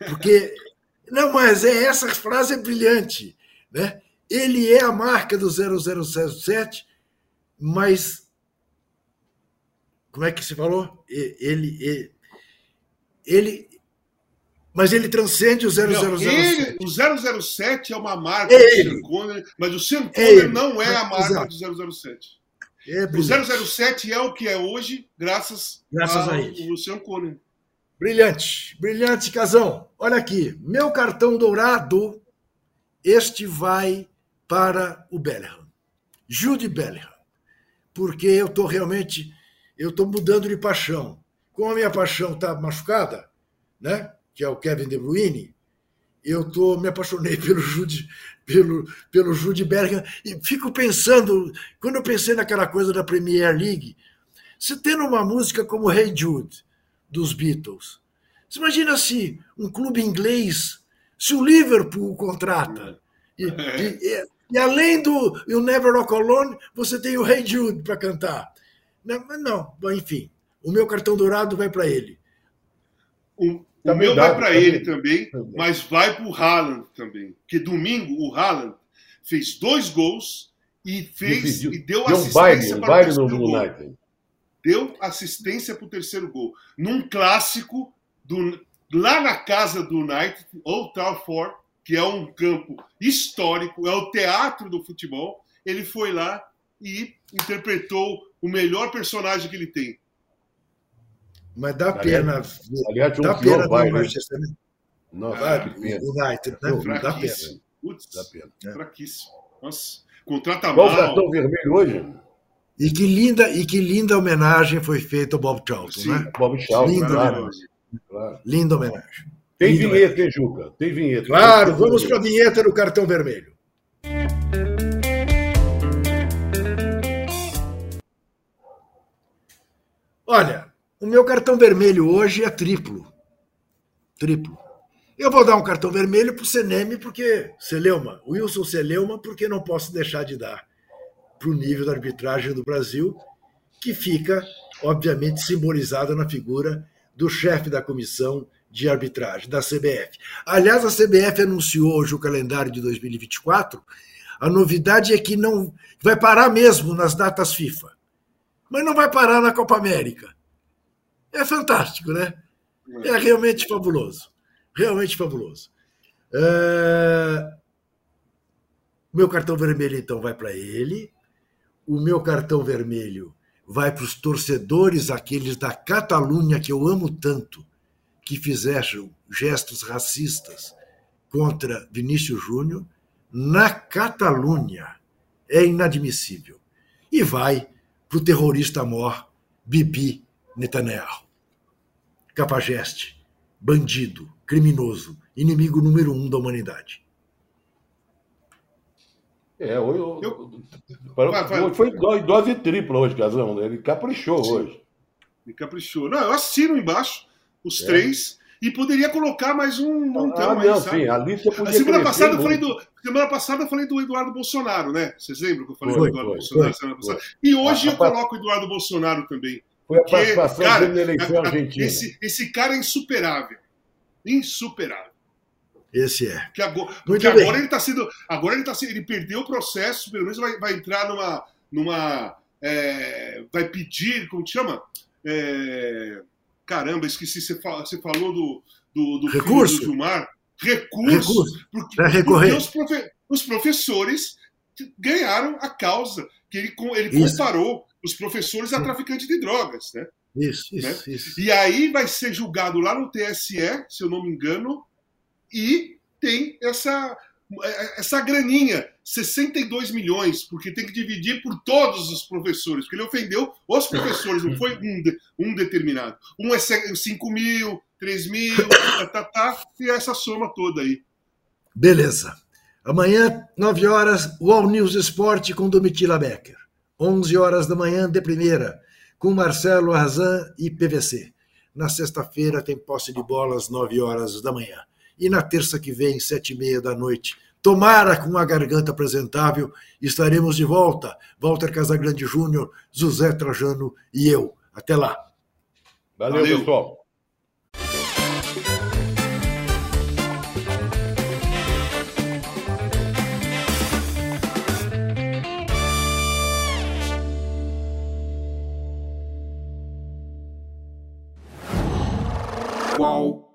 Porque, não, mas é, essa frase é brilhante, né? Ele é a marca do 0007, mas como é que se falou? Ele, ele, ele mas ele transcende o 0007. Não, ele, o 007 é uma marca É do. Sean Connery, mas o Sean É Connery ele. não é a marca Exato. do 007. É O brilhante. 007 é o que é hoje, graças, Graças a ao ele. o Sean Connery. Brilhante, brilhante, Casão. Olha aqui, meu cartão dourado, este vai para o Bellingham. Jude Bellingham. Porque eu estou realmente, eu estou mudando de paixão. Como a minha paixão está machucada, né? que é o Kevin De Bruyne, eu tô, me apaixonei pelo Jude, pelo, pelo Jude Bellingham e fico pensando, quando eu pensei naquela coisa da Premier League, Você tendo uma música como Hey Jude, dos Beatles. Você imagina se um clube inglês, se o Liverpool contrata. E, e, e além do You Never Walk Alone, você tem o Hey Jude para cantar. Não, não, enfim, o meu cartão dourado vai para ele. O, o meu vai para ele também, mas vai para o Haaland também. Porque domingo o Haaland fez dois gols e fez e deu, deu assistência um para o terceiro no gol. United. Deu assistência para o terceiro gol. Num clássico do, lá na casa do United, Old Trafford, que é um campo histórico, é o teatro do futebol. Ele foi lá e interpretou o melhor personagem que ele tem. Mas dá pena. Aliás, dá um pena do Manchester Nossa, ah, United, né? Dá pena. Putz, dá pena. É. Fraquíssimo. Nossa, contrata Qual mal. o cartão vermelho hoje? E que linda, e que linda homenagem foi feita ao Bob Charlton, Sim, né? Bob Charlton, linda homenagem. Claro. Linda homenagem. Tem linda vinheta, homenagem. hein, Juca? Tem vinheta. Claro, Tem vamos para a vinheta do cartão vermelho. Olha, o meu cartão vermelho hoje é triplo. Triplo. Eu vou dar um cartão vermelho para o Seneme, porque Celeuma, Wilson Celeuma, porque não posso deixar de dar para o nível da arbitragem do Brasil, que fica, obviamente, simbolizada na figura do chefe da comissão de arbitragem, da CBF. Aliás, a CBF anunciou hoje o calendário de 2024. A novidade é que não vai parar mesmo nas datas FIFA, mas não vai parar na Copa América. É fantástico, né? É realmente fabuloso. Realmente fabuloso. É... Meu cartão vermelho, então, vai para ele. O meu cartão vermelho vai para os torcedores, aqueles da Catalunha que eu amo tanto, que fizeram gestos racistas contra Vinícius Júnior na Catalunha. É inadmissível. E vai para o terrorista mor Bibi Netanyahu. Capageste, bandido, criminoso, inimigo número um da humanidade. É, hoje, eu, hoje foi dose, dose tripla hoje, Casão. Ele caprichou Sim. hoje. Ele caprichou. Não, eu assino embaixo os é. três e poderia colocar mais um montão ah, aí, não, sabe? Sim, a lista podia a semana passada, eu falei do, semana passada eu falei do Eduardo Bolsonaro, né? Vocês lembram que eu falei foi, do Eduardo foi, Bolsonaro foi, semana passada? E hoje eu coloco o Eduardo Bolsonaro também. Foi a participação cara, dele na eleição a, a, argentina. Esse, esse cara é insuperável. Insuperável. Esse é. Que agora, porque bem. agora ele está sendo. Agora ele tá sendo. Ele perdeu o processo, pelo menos vai, vai entrar numa. numa é, vai pedir, como chama? É, caramba, esqueci, você, fala, você falou do, do, do Recurso. do Gilmar. Recurso. Recurso. Porque, porque os, profe- os professores ganharam a causa. Que ele, ele Isso. comparou os professores a traficantes de drogas, né? Isso, né? isso, isso. E aí vai ser julgado lá no TSE, se eu não me engano, e tem essa, essa graninha, 62 milhões, porque tem que dividir por todos os professores, porque ele ofendeu os professores, não foi um, um determinado. Um é se- 5 mil, 3 mil, tá, tá, tá, e essa soma toda aí. Beleza. Amanhã, 9 horas, o All News Esporte com Domitila Becker. 11 horas da manhã, de primeira, com Marcelo Arzan e PVC. Na sexta-feira tem posse de bola às 9 horas da manhã. E na terça que vem, sete e meia da noite, tomara com a garganta apresentável, estaremos de volta. Walter Casagrande Júnior, José Trajano e eu. Até lá. Valeu, Valeu. pessoal. Qual?